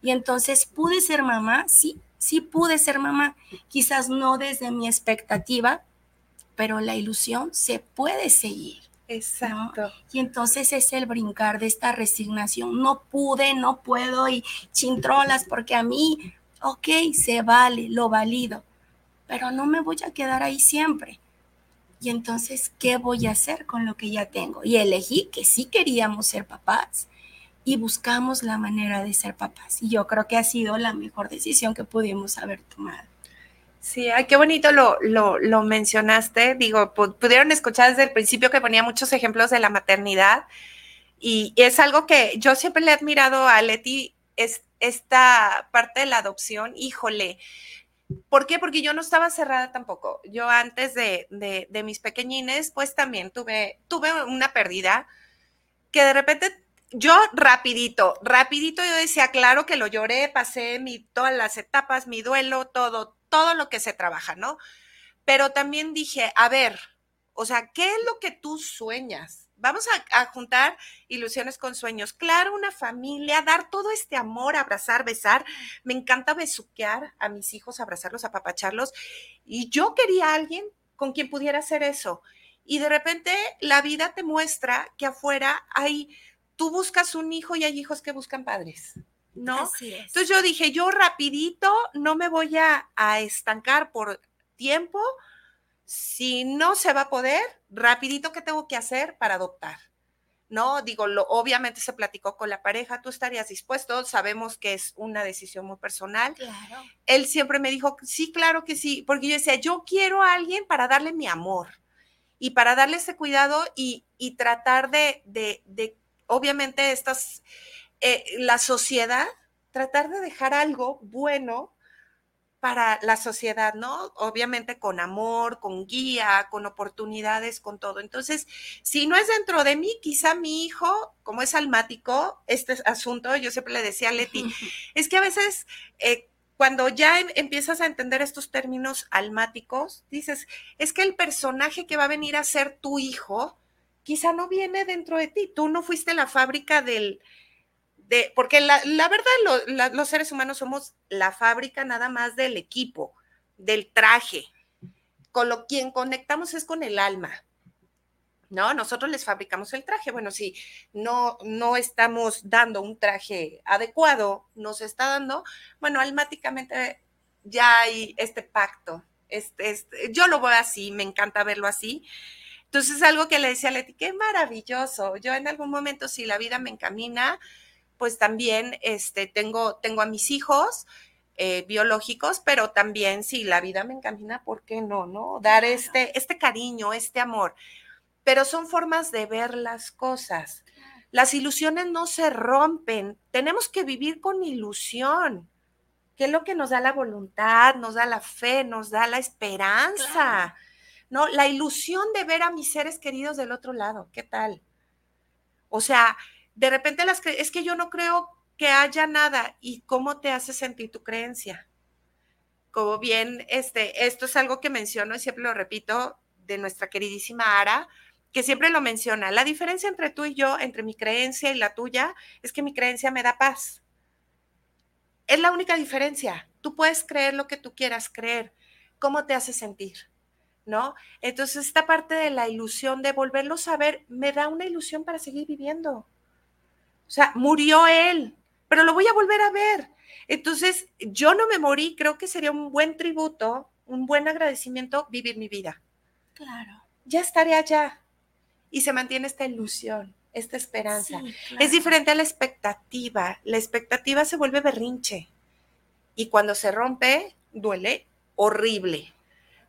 Y entonces pude ser mamá, sí, sí pude ser mamá, quizás no desde mi expectativa, pero la ilusión se puede seguir. Exacto. Y entonces es el brincar de esta resignación. No pude, no puedo y chintrolas porque a mí, ok, se vale, lo valido pero no me voy a quedar ahí siempre. Y entonces, ¿qué voy a hacer con lo que ya tengo? Y elegí que sí queríamos ser papás y buscamos la manera de ser papás. Y yo creo que ha sido la mejor decisión que pudimos haber tomado. Sí, ay, qué bonito lo, lo, lo mencionaste. Digo, pudieron escuchar desde el principio que ponía muchos ejemplos de la maternidad. Y es algo que yo siempre le he admirado a Leti, es esta parte de la adopción. Híjole, ¿Por qué? Porque yo no estaba cerrada tampoco. Yo antes de, de, mis pequeñines, pues también tuve, tuve una pérdida que de repente yo rapidito, rapidito yo decía, claro que lo lloré, pasé mi, todas las etapas, mi duelo, todo, todo lo que se trabaja, ¿no? Pero también dije, a ver, o sea, ¿qué es lo que tú sueñas? Vamos a, juntar ilusiones con sueños. Claro, una familia, dar todo este amor, abrazar, besar. Me encanta besuquear a mis hijos, abrazarlos, apapacharlos. Y yo quería a alguien con quien pudiera hacer eso. Y de repente la vida te muestra que afuera hay, tú buscas un hijo y hay hijos que buscan padres. ¿No? Entonces yo dije, yo rapidito no me voy a, a estancar por tiempo, si no se va a poder, rapidito, ¿qué tengo que hacer para adoptar? ¿no? Digo, lo, obviamente se platicó con la pareja, tú estarías dispuesto, sabemos que es una decisión muy personal. Claro. Él siempre me dijo, sí, claro que sí, porque yo decía, yo quiero a alguien para darle mi amor y para darle ese cuidado y, tratar de, de, obviamente, estas, eh, la sociedad, tratar de dejar algo bueno para la sociedad, ¿no? Obviamente con amor, con guía, con oportunidades, con todo. Entonces, si no es dentro de mí, quizá mi hijo, como es almático, este asunto, yo siempre le decía a Leti, [laughs] es que a veces eh, cuando ya em- empiezas a entender estos términos almáticos, dices, es que el personaje que va a venir a ser tu hijo, quizá no viene dentro de ti. Tú no fuiste la fábrica del, porque la, verdad, los seres humanos somos la fábrica nada más del equipo, del traje. Con lo quien conectamos es con el alma. ¿No? Nosotros les fabricamos el traje. Bueno, si no, no estamos dando un traje adecuado, nos está dando, bueno, almáticamente ya hay este pacto. Este, este- yo lo veo así, me encanta verlo así. Entonces, algo que le decía a Leti, qué maravilloso. Yo en algún momento, si la vida me encamina, pues también este, tengo, tengo a mis hijos eh, biológicos, pero también si la vida me encamina, ¿por qué no? no? Dar este, este cariño, este amor. Pero son formas de ver las cosas. Las ilusiones no se rompen. Tenemos que vivir con ilusión, que es lo que nos da la voluntad, nos da la fe, nos da la esperanza. Claro. ¿no? La ilusión de ver a mis seres queridos del otro lado, ¿qué tal? O sea, de repente las es que yo no creo que haya nada y cómo te hace sentir tu creencia. Como bien, este, esto es algo que menciono y siempre lo repito de nuestra queridísima Ara, que siempre lo menciona. La diferencia entre tú y yo, entre mi creencia y la tuya, es que mi creencia me da paz. Es la única diferencia. Tú puedes creer lo que tú quieras creer. ¿Cómo te hace sentir? ¿No? Entonces, esta parte de la ilusión de volverlo a ver me da una ilusión para seguir viviendo. O sea, murió él, pero lo voy a volver a ver. Entonces, yo no me morí, creo que sería un buen tributo, un buen agradecimiento vivir mi vida. Claro. Ya estaré allá. Y se mantiene esta ilusión, esta esperanza. Sí, Es diferente a la expectativa. La expectativa se vuelve berrinche. Y cuando se rompe, duele horrible.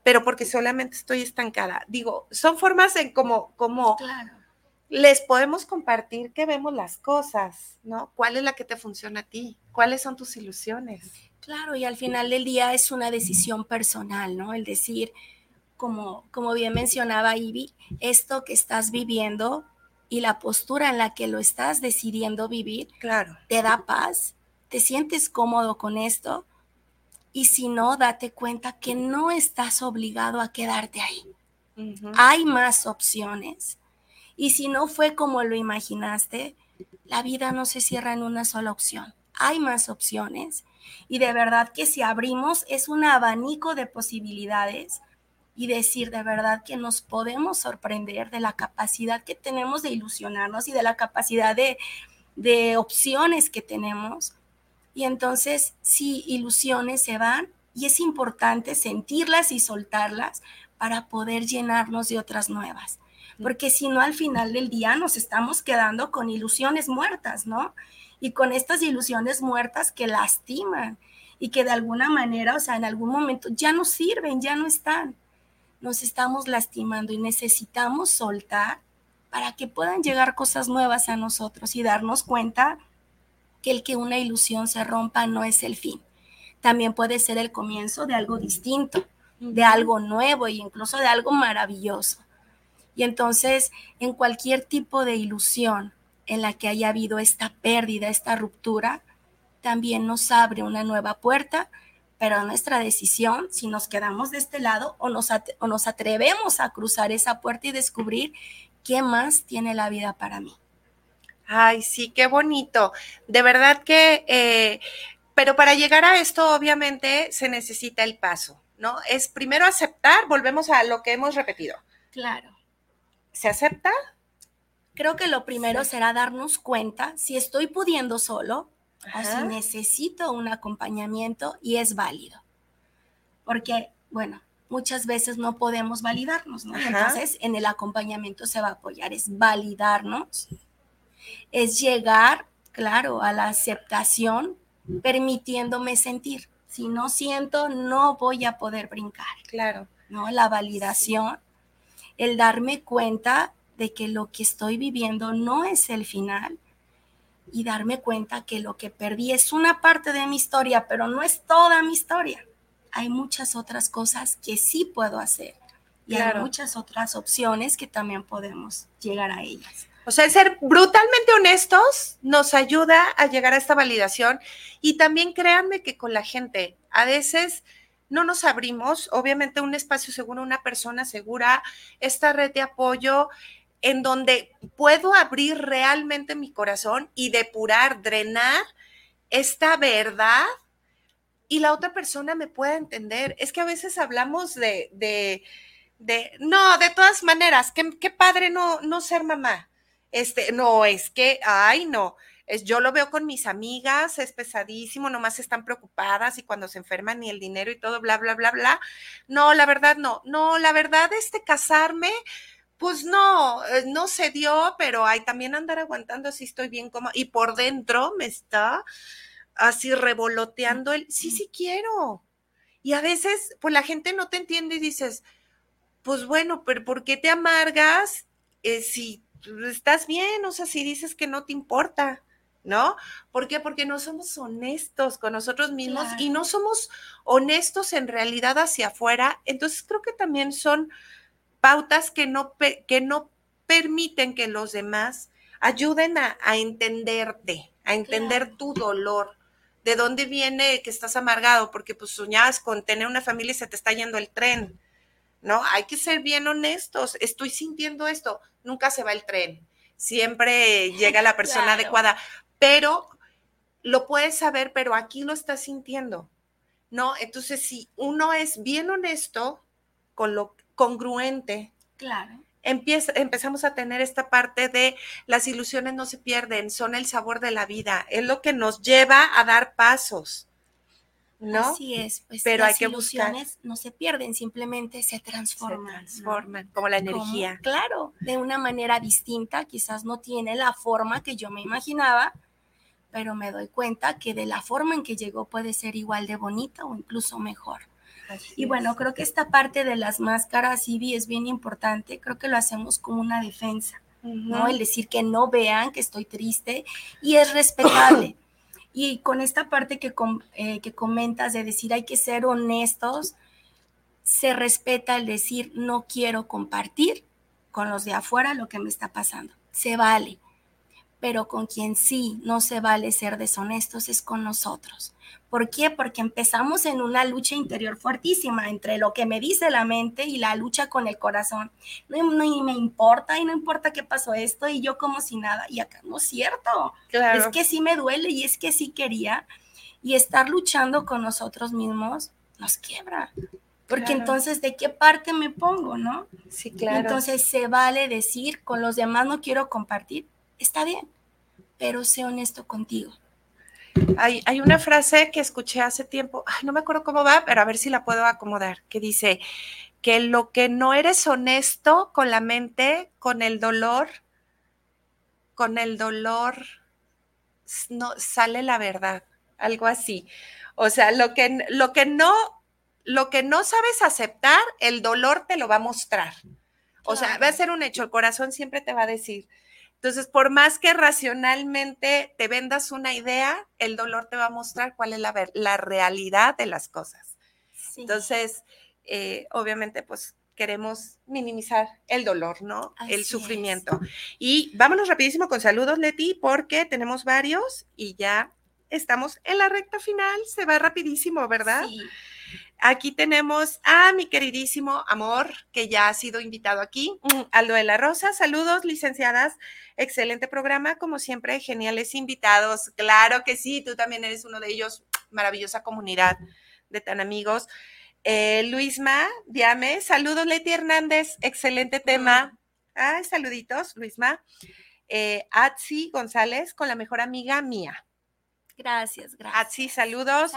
Pero porque solamente estoy estancada. Digo, son formas en como, como Claro. Les podemos compartir que vemos las cosas, ¿no? ¿Cuál es la que te funciona a ti? ¿Cuáles son tus ilusiones? Claro, y al final del día es una decisión personal, ¿no? El decir, como, como bien mencionaba Ivy, esto que estás viviendo y la postura en la que lo estás decidiendo vivir, Claro. te da paz, te sientes cómodo con esto, y si no, date cuenta que no estás obligado a quedarte ahí. Hay más opciones. Y si no fue como lo imaginaste, la vida no se cierra en una sola opción. Hay más opciones. Y de verdad que si abrimos es un abanico de posibilidades y decir de verdad que nos podemos sorprender de la capacidad que tenemos de ilusionarnos y de la capacidad de, de opciones que tenemos. Y entonces, sí, ilusiones se van y es importante sentirlas y soltarlas para poder llenarnos de otras nuevas. Porque si no, al final del día nos estamos quedando con ilusiones muertas, ¿no? Y con estas ilusiones muertas que lastiman y que de alguna manera, o sea, en algún momento ya no sirven, ya no están. Nos estamos lastimando y necesitamos soltar para que puedan llegar cosas nuevas a nosotros y darnos cuenta que el que una ilusión se rompa no es el fin. También puede ser el comienzo de algo distinto, de algo nuevo e incluso de algo maravilloso. Y entonces, en cualquier tipo de ilusión en la que haya habido esta pérdida, esta ruptura, también nos abre una nueva puerta, pero nuestra decisión si nos quedamos de este lado o nos, o nos atrevemos a cruzar esa puerta y descubrir qué más tiene la vida para mí. Ay, sí, qué bonito. De verdad que, eh, pero para llegar a esto, obviamente, se necesita el paso, ¿no? Es primero aceptar, volvemos a lo que hemos repetido. Claro. ¿Se acepta? Creo que lo primero Sí. será darnos cuenta si estoy pudiendo solo o si necesito un acompañamiento y es válido. Porque, bueno, muchas veces no podemos validarnos, ¿no? Ajá. Entonces, en el acompañamiento se va a apoyar, es validarnos, es llegar, claro, a la aceptación, permitiéndome sentir. Si no siento, no voy a poder brincar. Claro. ¿no? La validación, el darme cuenta de que lo que estoy viviendo no es el final y darme cuenta que lo que perdí es una parte de mi historia, pero no es toda mi historia. Hay muchas otras cosas que sí puedo hacer y Claro. hay muchas otras opciones que también podemos llegar a ellas. O sea, el ser brutalmente honestos nos ayuda a llegar a esta validación y también créanme que con la gente, a veces no nos abrimos, obviamente un espacio seguro, una persona segura, esta red de apoyo en donde puedo abrir realmente mi corazón y depurar, drenar esta verdad y la otra persona me pueda entender. Es que a veces hablamos de, de, de no, de todas maneras, qué, qué padre no, no ser mamá. Este, no, es que, ay, no, es, yo lo veo con mis amigas, es pesadísimo, nomás están preocupadas y cuando se enferman y el dinero y todo, bla, bla, bla, bla. No, la verdad no, no, la verdad, este casarme, pues no, eh, no se dio, pero hay también andar aguantando así estoy bien como, y por dentro me está así revoloteando el, sí, sí quiero. Y a veces, pues la gente no te entiende y dices, pues bueno, pero ¿por qué te amargas eh, si estás bien? O sea, si dices que no te importa. ¿No? ¿Por qué? Porque no somos honestos con nosotros mismos y no somos honestos en realidad hacia afuera. Entonces creo que también son pautas que no, que no permiten que los demás ayuden a, entenderte, a entender tu dolor. ¿De dónde viene que estás amargado? Porque pues soñabas con tener una familia y se te está yendo el tren. ¿No? Hay que ser bien honestos. Estoy sintiendo esto. Nunca se va el tren. Siempre llega la persona adecuada pero lo puedes saber, pero aquí lo estás sintiendo, ¿no? Entonces, si uno es bien honesto con lo congruente, claro. Empieza, empezamos a tener esta parte de las ilusiones no se pierden, son el sabor de la vida, es lo que nos lleva a dar pasos. ¿No? Así es, pues pero las hay que ilusiones no se pierden, simplemente se transforman. Se transforman, como la energía. Claro, de una manera distinta, quizás no tiene la forma que yo me imaginaba, pero me doy cuenta que de la forma en que llegó puede ser igual de bonita o incluso mejor. y bueno, creo que esta parte de las máscaras, Ivy, es bien importante. Creo que lo hacemos como una defensa, ¿no? El decir que no vean que estoy triste y es respetable. [coughs] y con esta parte que, eh, que comentas de decir hay que ser honestos, se respeta el decir no quiero compartir con los de afuera lo que me está pasando. Se vale pero con quien sí no se vale ser deshonestos es con nosotros. ¿Por qué? Porque empezamos en una lucha interior fuertísima entre lo que me dice la mente y la lucha con el corazón. No, me importa y no importa qué pasó esto y yo como si nada. Y acá no es cierto. Es que sí me duele y es que sí quería. Y estar luchando con nosotros mismos nos quiebra. Porque entonces, ¿de qué parte me pongo, no? Sí, claro. Entonces, se vale decir, con los demás no quiero compartir, está bien, pero sé honesto contigo. Hay, hay, una frase que escuché hace tiempo, no me acuerdo cómo va, pero a ver si la puedo acomodar, que dice que lo que no eres honesto con la mente, con el dolor, con el dolor, no sale la verdad, algo así. O sea, lo que, lo que no, lo que no sabes aceptar, el dolor te lo va a mostrar. O sea, va a ser un hecho, el corazón siempre te va a decir, entonces, por más que racionalmente te vendas una idea, el dolor te va a mostrar cuál es la, la realidad de las cosas. Entonces, eh, obviamente, pues queremos minimizar el dolor, ¿no? el sufrimiento. Y vámonos rapidísimo con saludos, Leti, porque tenemos varios y ya estamos en la recta final. Se va rapidísimo, ¿verdad? Sí. Aquí tenemos a mi queridísimo amor, que ya ha sido invitado aquí, mm, Aldo de la Rosa. Saludos, licenciadas. Excelente programa, como siempre, geniales invitados. Claro que sí, tú también eres uno de ellos. Maravillosa comunidad de tan amigos. Eh, Luisma, Diame, saludos, Leti Hernández, excelente tema. Ay, saluditos, Luisma. Eh, Atsi González, con la mejor amiga mía. Gracias, gracias. Así, saludos.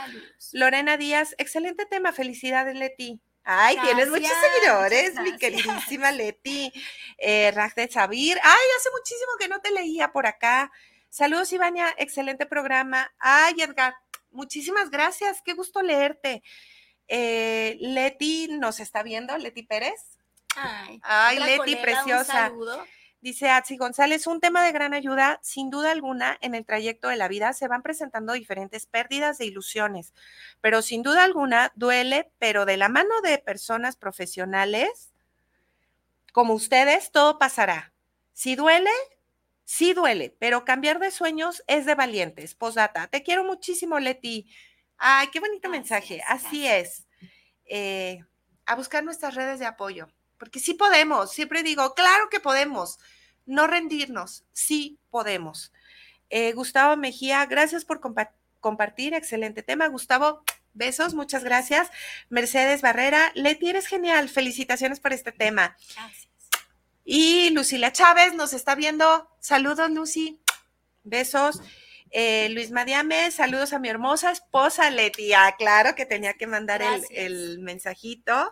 Lorena Díaz, excelente tema. Felicidades, Leti. Ay, tienes muchos seguidores, mi queridísima Leti. Eh, Ragde Sabir. Ay, hace muchísimo que no te leía por acá. Saludos, Ivania. Excelente programa. Ay, Edgar, muchísimas gracias. Qué gusto leerte. Eh, Leti nos está viendo, Leti Pérez. Ay, Ay Leti, preciosa. Un saludo. Dice Atsi González, un tema de gran ayuda, sin duda alguna, en el trayecto de la vida se van presentando diferentes pérdidas de ilusiones, pero sin duda alguna duele, pero de la mano de personas profesionales como ustedes, todo pasará. Si duele, Sí duele, pero cambiar de sueños es de valientes. Posdata, te quiero muchísimo, Leti. Ay, qué bonito mensaje. Así es. Eh, a buscar nuestras redes de apoyo, porque sí podemos. Siempre digo, claro que podemos. No rendirnos, sí podemos. Eh, Gustavo Mejía, gracias por compartir. Excelente tema. Gustavo, besos, muchas gracias. Mercedes Barrera, Leti, eres genial. Felicitaciones por este tema. Gracias. Y Lucila Chávez nos está viendo. Saludos, Lucy. Besos. Eh, Luis Madiame, saludos a mi hermosa esposa Leti. Ah, claro que tenía que mandar el, el, mensajito.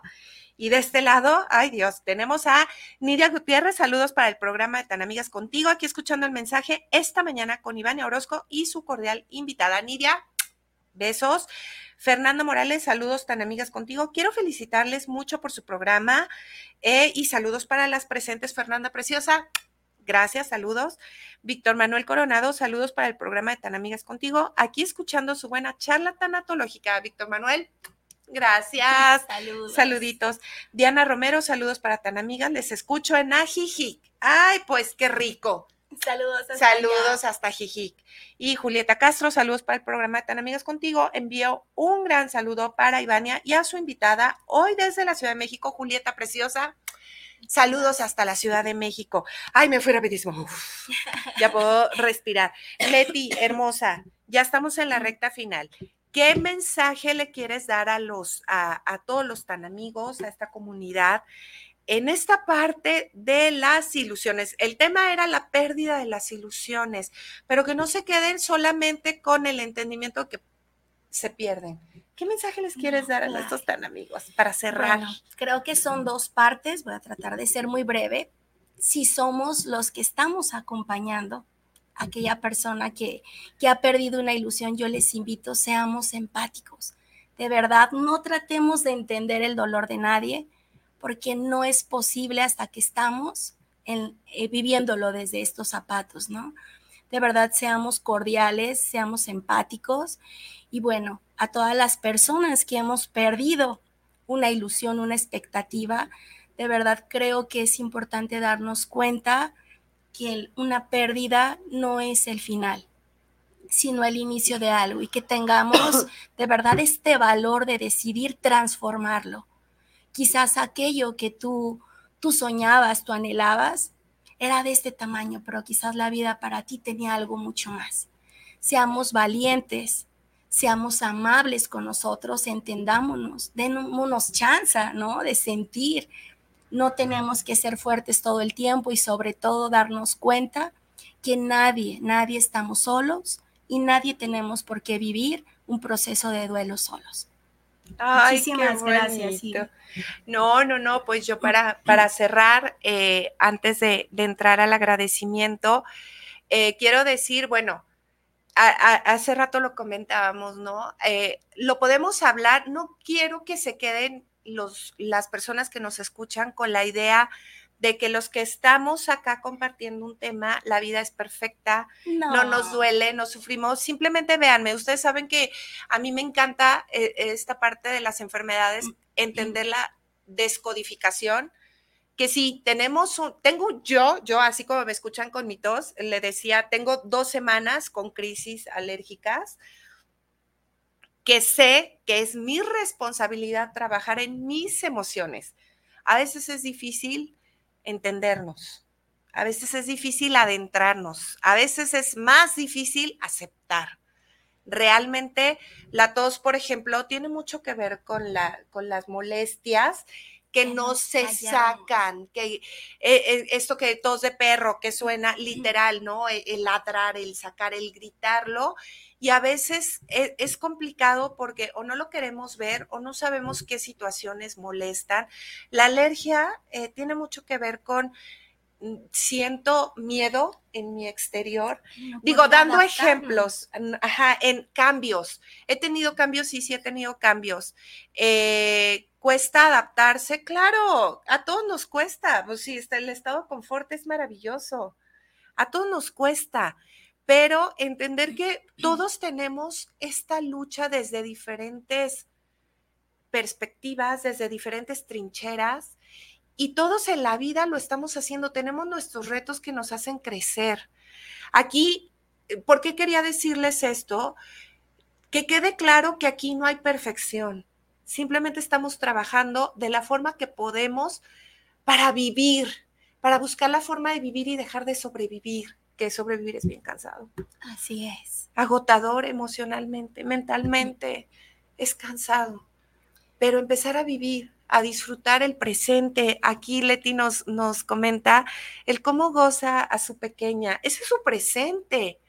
Y de este lado, ay Dios, tenemos a Nidia Gutiérrez, saludos para el programa de Tan Amigas Contigo, aquí escuchando el mensaje esta mañana con Iván Orozco y su cordial invitada. Nidia, besos. Fernando Morales, saludos tan amigas contigo. Quiero felicitarles mucho por su programa eh, y saludos para las presentes. Fernanda Preciosa, gracias, saludos. Víctor Manuel Coronado, saludos para el programa de Tan Amigas Contigo. Aquí escuchando su buena charla tanatológica. Víctor Manuel, gracias. Saludos. Saluditos. Diana Romero, saludos para Tan Amigas. Les escucho en Ajijic. Ay, pues qué rico. Saludos hasta Saludos hasta Jijic. Y Julieta Castro, saludos para el programa de Tan Amigas Contigo. Envío un gran saludo para Ivania y a su invitada hoy desde la Ciudad de México, Julieta Preciosa. Saludos hasta la Ciudad de México. Ay, me fui rapidísimo. ya puedo respirar. Leti, hermosa, ya estamos en la recta final. ¿Qué mensaje le quieres dar a los, a, a todos los tan amigos, a esta comunidad en esta parte de las ilusiones. El tema era la pérdida de las ilusiones, pero que no se queden solamente con el entendimiento que se pierden. ¿Qué mensaje les quieres dar a estos tan amigos para cerrar? creo que son dos partes, voy a tratar de ser muy breve. Si somos los que estamos acompañando aquella persona que, que ha perdido una ilusión, yo les invito, seamos empáticos. De verdad, no tratemos de entender el dolor de nadie, porque no es posible hasta que estamos en, eh, viviéndolo desde estos zapatos, ¿no? De verdad, seamos cordiales, seamos empáticos y bueno, a todas las personas que hemos perdido una ilusión, una expectativa, de verdad creo que es importante darnos cuenta que una pérdida no es el final, sino el inicio de algo y que tengamos [coughs] de verdad este valor de decidir transformarlo Quizás aquello que tú, tú soñabas, tú anhelabas, era de este tamaño, pero quizás la vida para ti tenía algo mucho más. Seamos valientes, seamos amables con nosotros, entendámonos, démonos chance, ¿no? De sentir. No tenemos que ser fuertes todo el tiempo y sobre todo darnos cuenta que nadie, nadie estamos solos y nadie tenemos por qué vivir un proceso de duelo solos. Ay, Muchísimas gracias. No, no, no, pues yo para, para cerrar, eh, antes de, entrar al agradecimiento, eh, quiero decir, bueno, hace rato lo comentábamos, ¿no? Eh, lo podemos hablar, no quiero que se queden los, las personas que nos escuchan con la idea de que los que estamos acá compartiendo un tema, la vida es perfecta, no, nos duele, no sufrimos. Simplemente véanme, ustedes saben que a mí me encanta eh, esta parte de las enfermedades, mm, entender la descodificación que si tenemos, tengo yo, yo así como me escuchan con mi tos, le decía, tengo dos semanas con crisis alérgicas, que sé que es mi responsabilidad trabajar en mis emociones. A veces es difícil, entendernos. A veces es difícil adentrarnos, a veces es más difícil aceptar. Realmente la tos, por ejemplo, tiene mucho que ver con, la, con las molestias que no se sacan, que eh, eh, esto que tos de perro, que suena literal, ¿no? E, el, ladrar, el sacar, el gritarlo, y a veces e, es, complicado porque o no lo queremos ver o no sabemos qué situaciones molestan. La alergia eh, tiene mucho que ver con mm, siento miedo en mi exterior. Digo, dando ejemplos, ajá, en cambios. He tenido cambios, sí, sí he tenido cambios. Eh, cuesta adaptarse, claro, a todos nos cuesta. Pues sí, el estado de confort es maravilloso. A todos nos cuesta pero entender que todos tenemos esta lucha desde diferentes perspectivas, desde diferentes trincheras, y todos en la vida lo estamos haciendo, tenemos nuestros retos que nos hacen crecer, Aquí, ¿por qué quería decirles esto? Que quede claro que aquí no hay perfección. Simplemente estamos trabajando de la forma que podemos para vivir, para buscar la forma de vivir y dejar de sobrevivir, que sobrevivir es bien cansado. Así es. Agotador emocionalmente, mentalmente, es cansado. Pero empezar a vivir, a disfrutar el presente. Aquí Leti nos, nos comenta el cómo goza a su pequeña. Ese es su presente,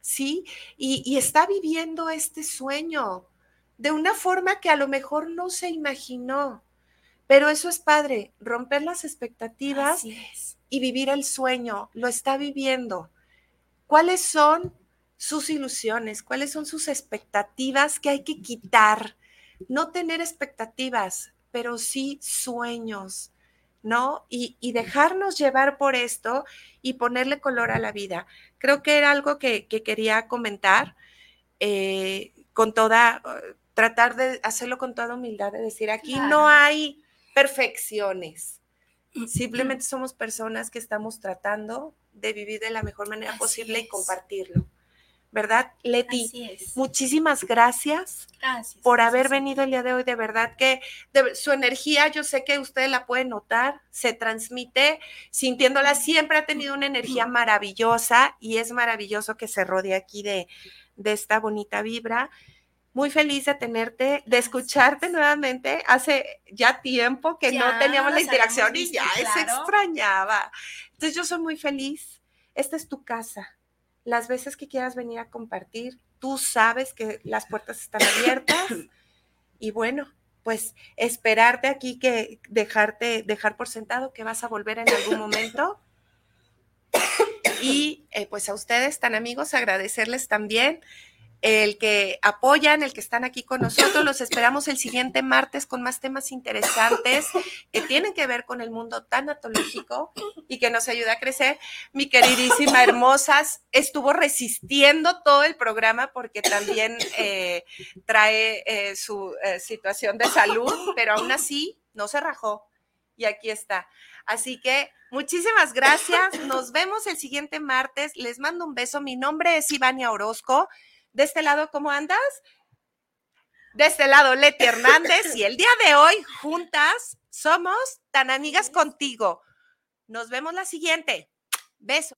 ¿sí? Y, y está viviendo este sueño de una forma que a lo mejor no se imaginó. Pero eso es padre, romper las expectativas y vivir el sueño. Lo está viviendo. ¿Cuáles son sus ilusiones? ¿Cuáles son sus expectativas que hay que quitar? No tener expectativas, pero sí sueños, ¿no? Y, dejarnos llevar por esto y ponerle color a la vida. Creo que era algo que, quería comentar eh, con toda, tratar de hacerlo con toda humildad, de decir, aquí no hay perfecciones. Simplemente somos personas que estamos tratando de vivir de la mejor manera posible y compartirlo. ¿verdad, Leti? Muchísimas gracias, por haber venido el día de hoy. De verdad que su energía, yo sé que usted la puede notar, se transmite sintiéndola. Siempre ha tenido una energía [clears throat] maravillosa y es maravilloso que se rodee aquí de, de esta bonita vibra. Muy feliz de tenerte, de escucharte nuevamente. Hace ya tiempo que no teníamos la interacción y ya se extrañaba. Entonces yo soy muy feliz. Esta es tu casa las veces que quieras venir a compartir, tú sabes que las puertas están abiertas [coughs] y bueno, pues esperarte aquí que dejarte, dejar por sentado que vas a volver en algún momento. [coughs] Y eh, pues a ustedes, tan amigos, agradecerles también el que apoyan, el que están aquí con nosotros. Los esperamos el siguiente martes con más temas interesantes que tienen que ver con el mundo tanatológico y que nos ayuda a crecer. Mi queridísima Hermosas estuvo resistiendo todo el programa porque también eh, trae eh, su eh, situación de salud, pero aún así no se rajó. Y aquí está. Así que muchísimas gracias. Nos vemos el siguiente martes. Les mando un beso. Mi nombre es Ivania Orozco. De este lado, ¿cómo andas? De este lado, Leti Hernández. Y el día de hoy, juntas, somos tan amigas contigo. Nos vemos la siguiente. Beso.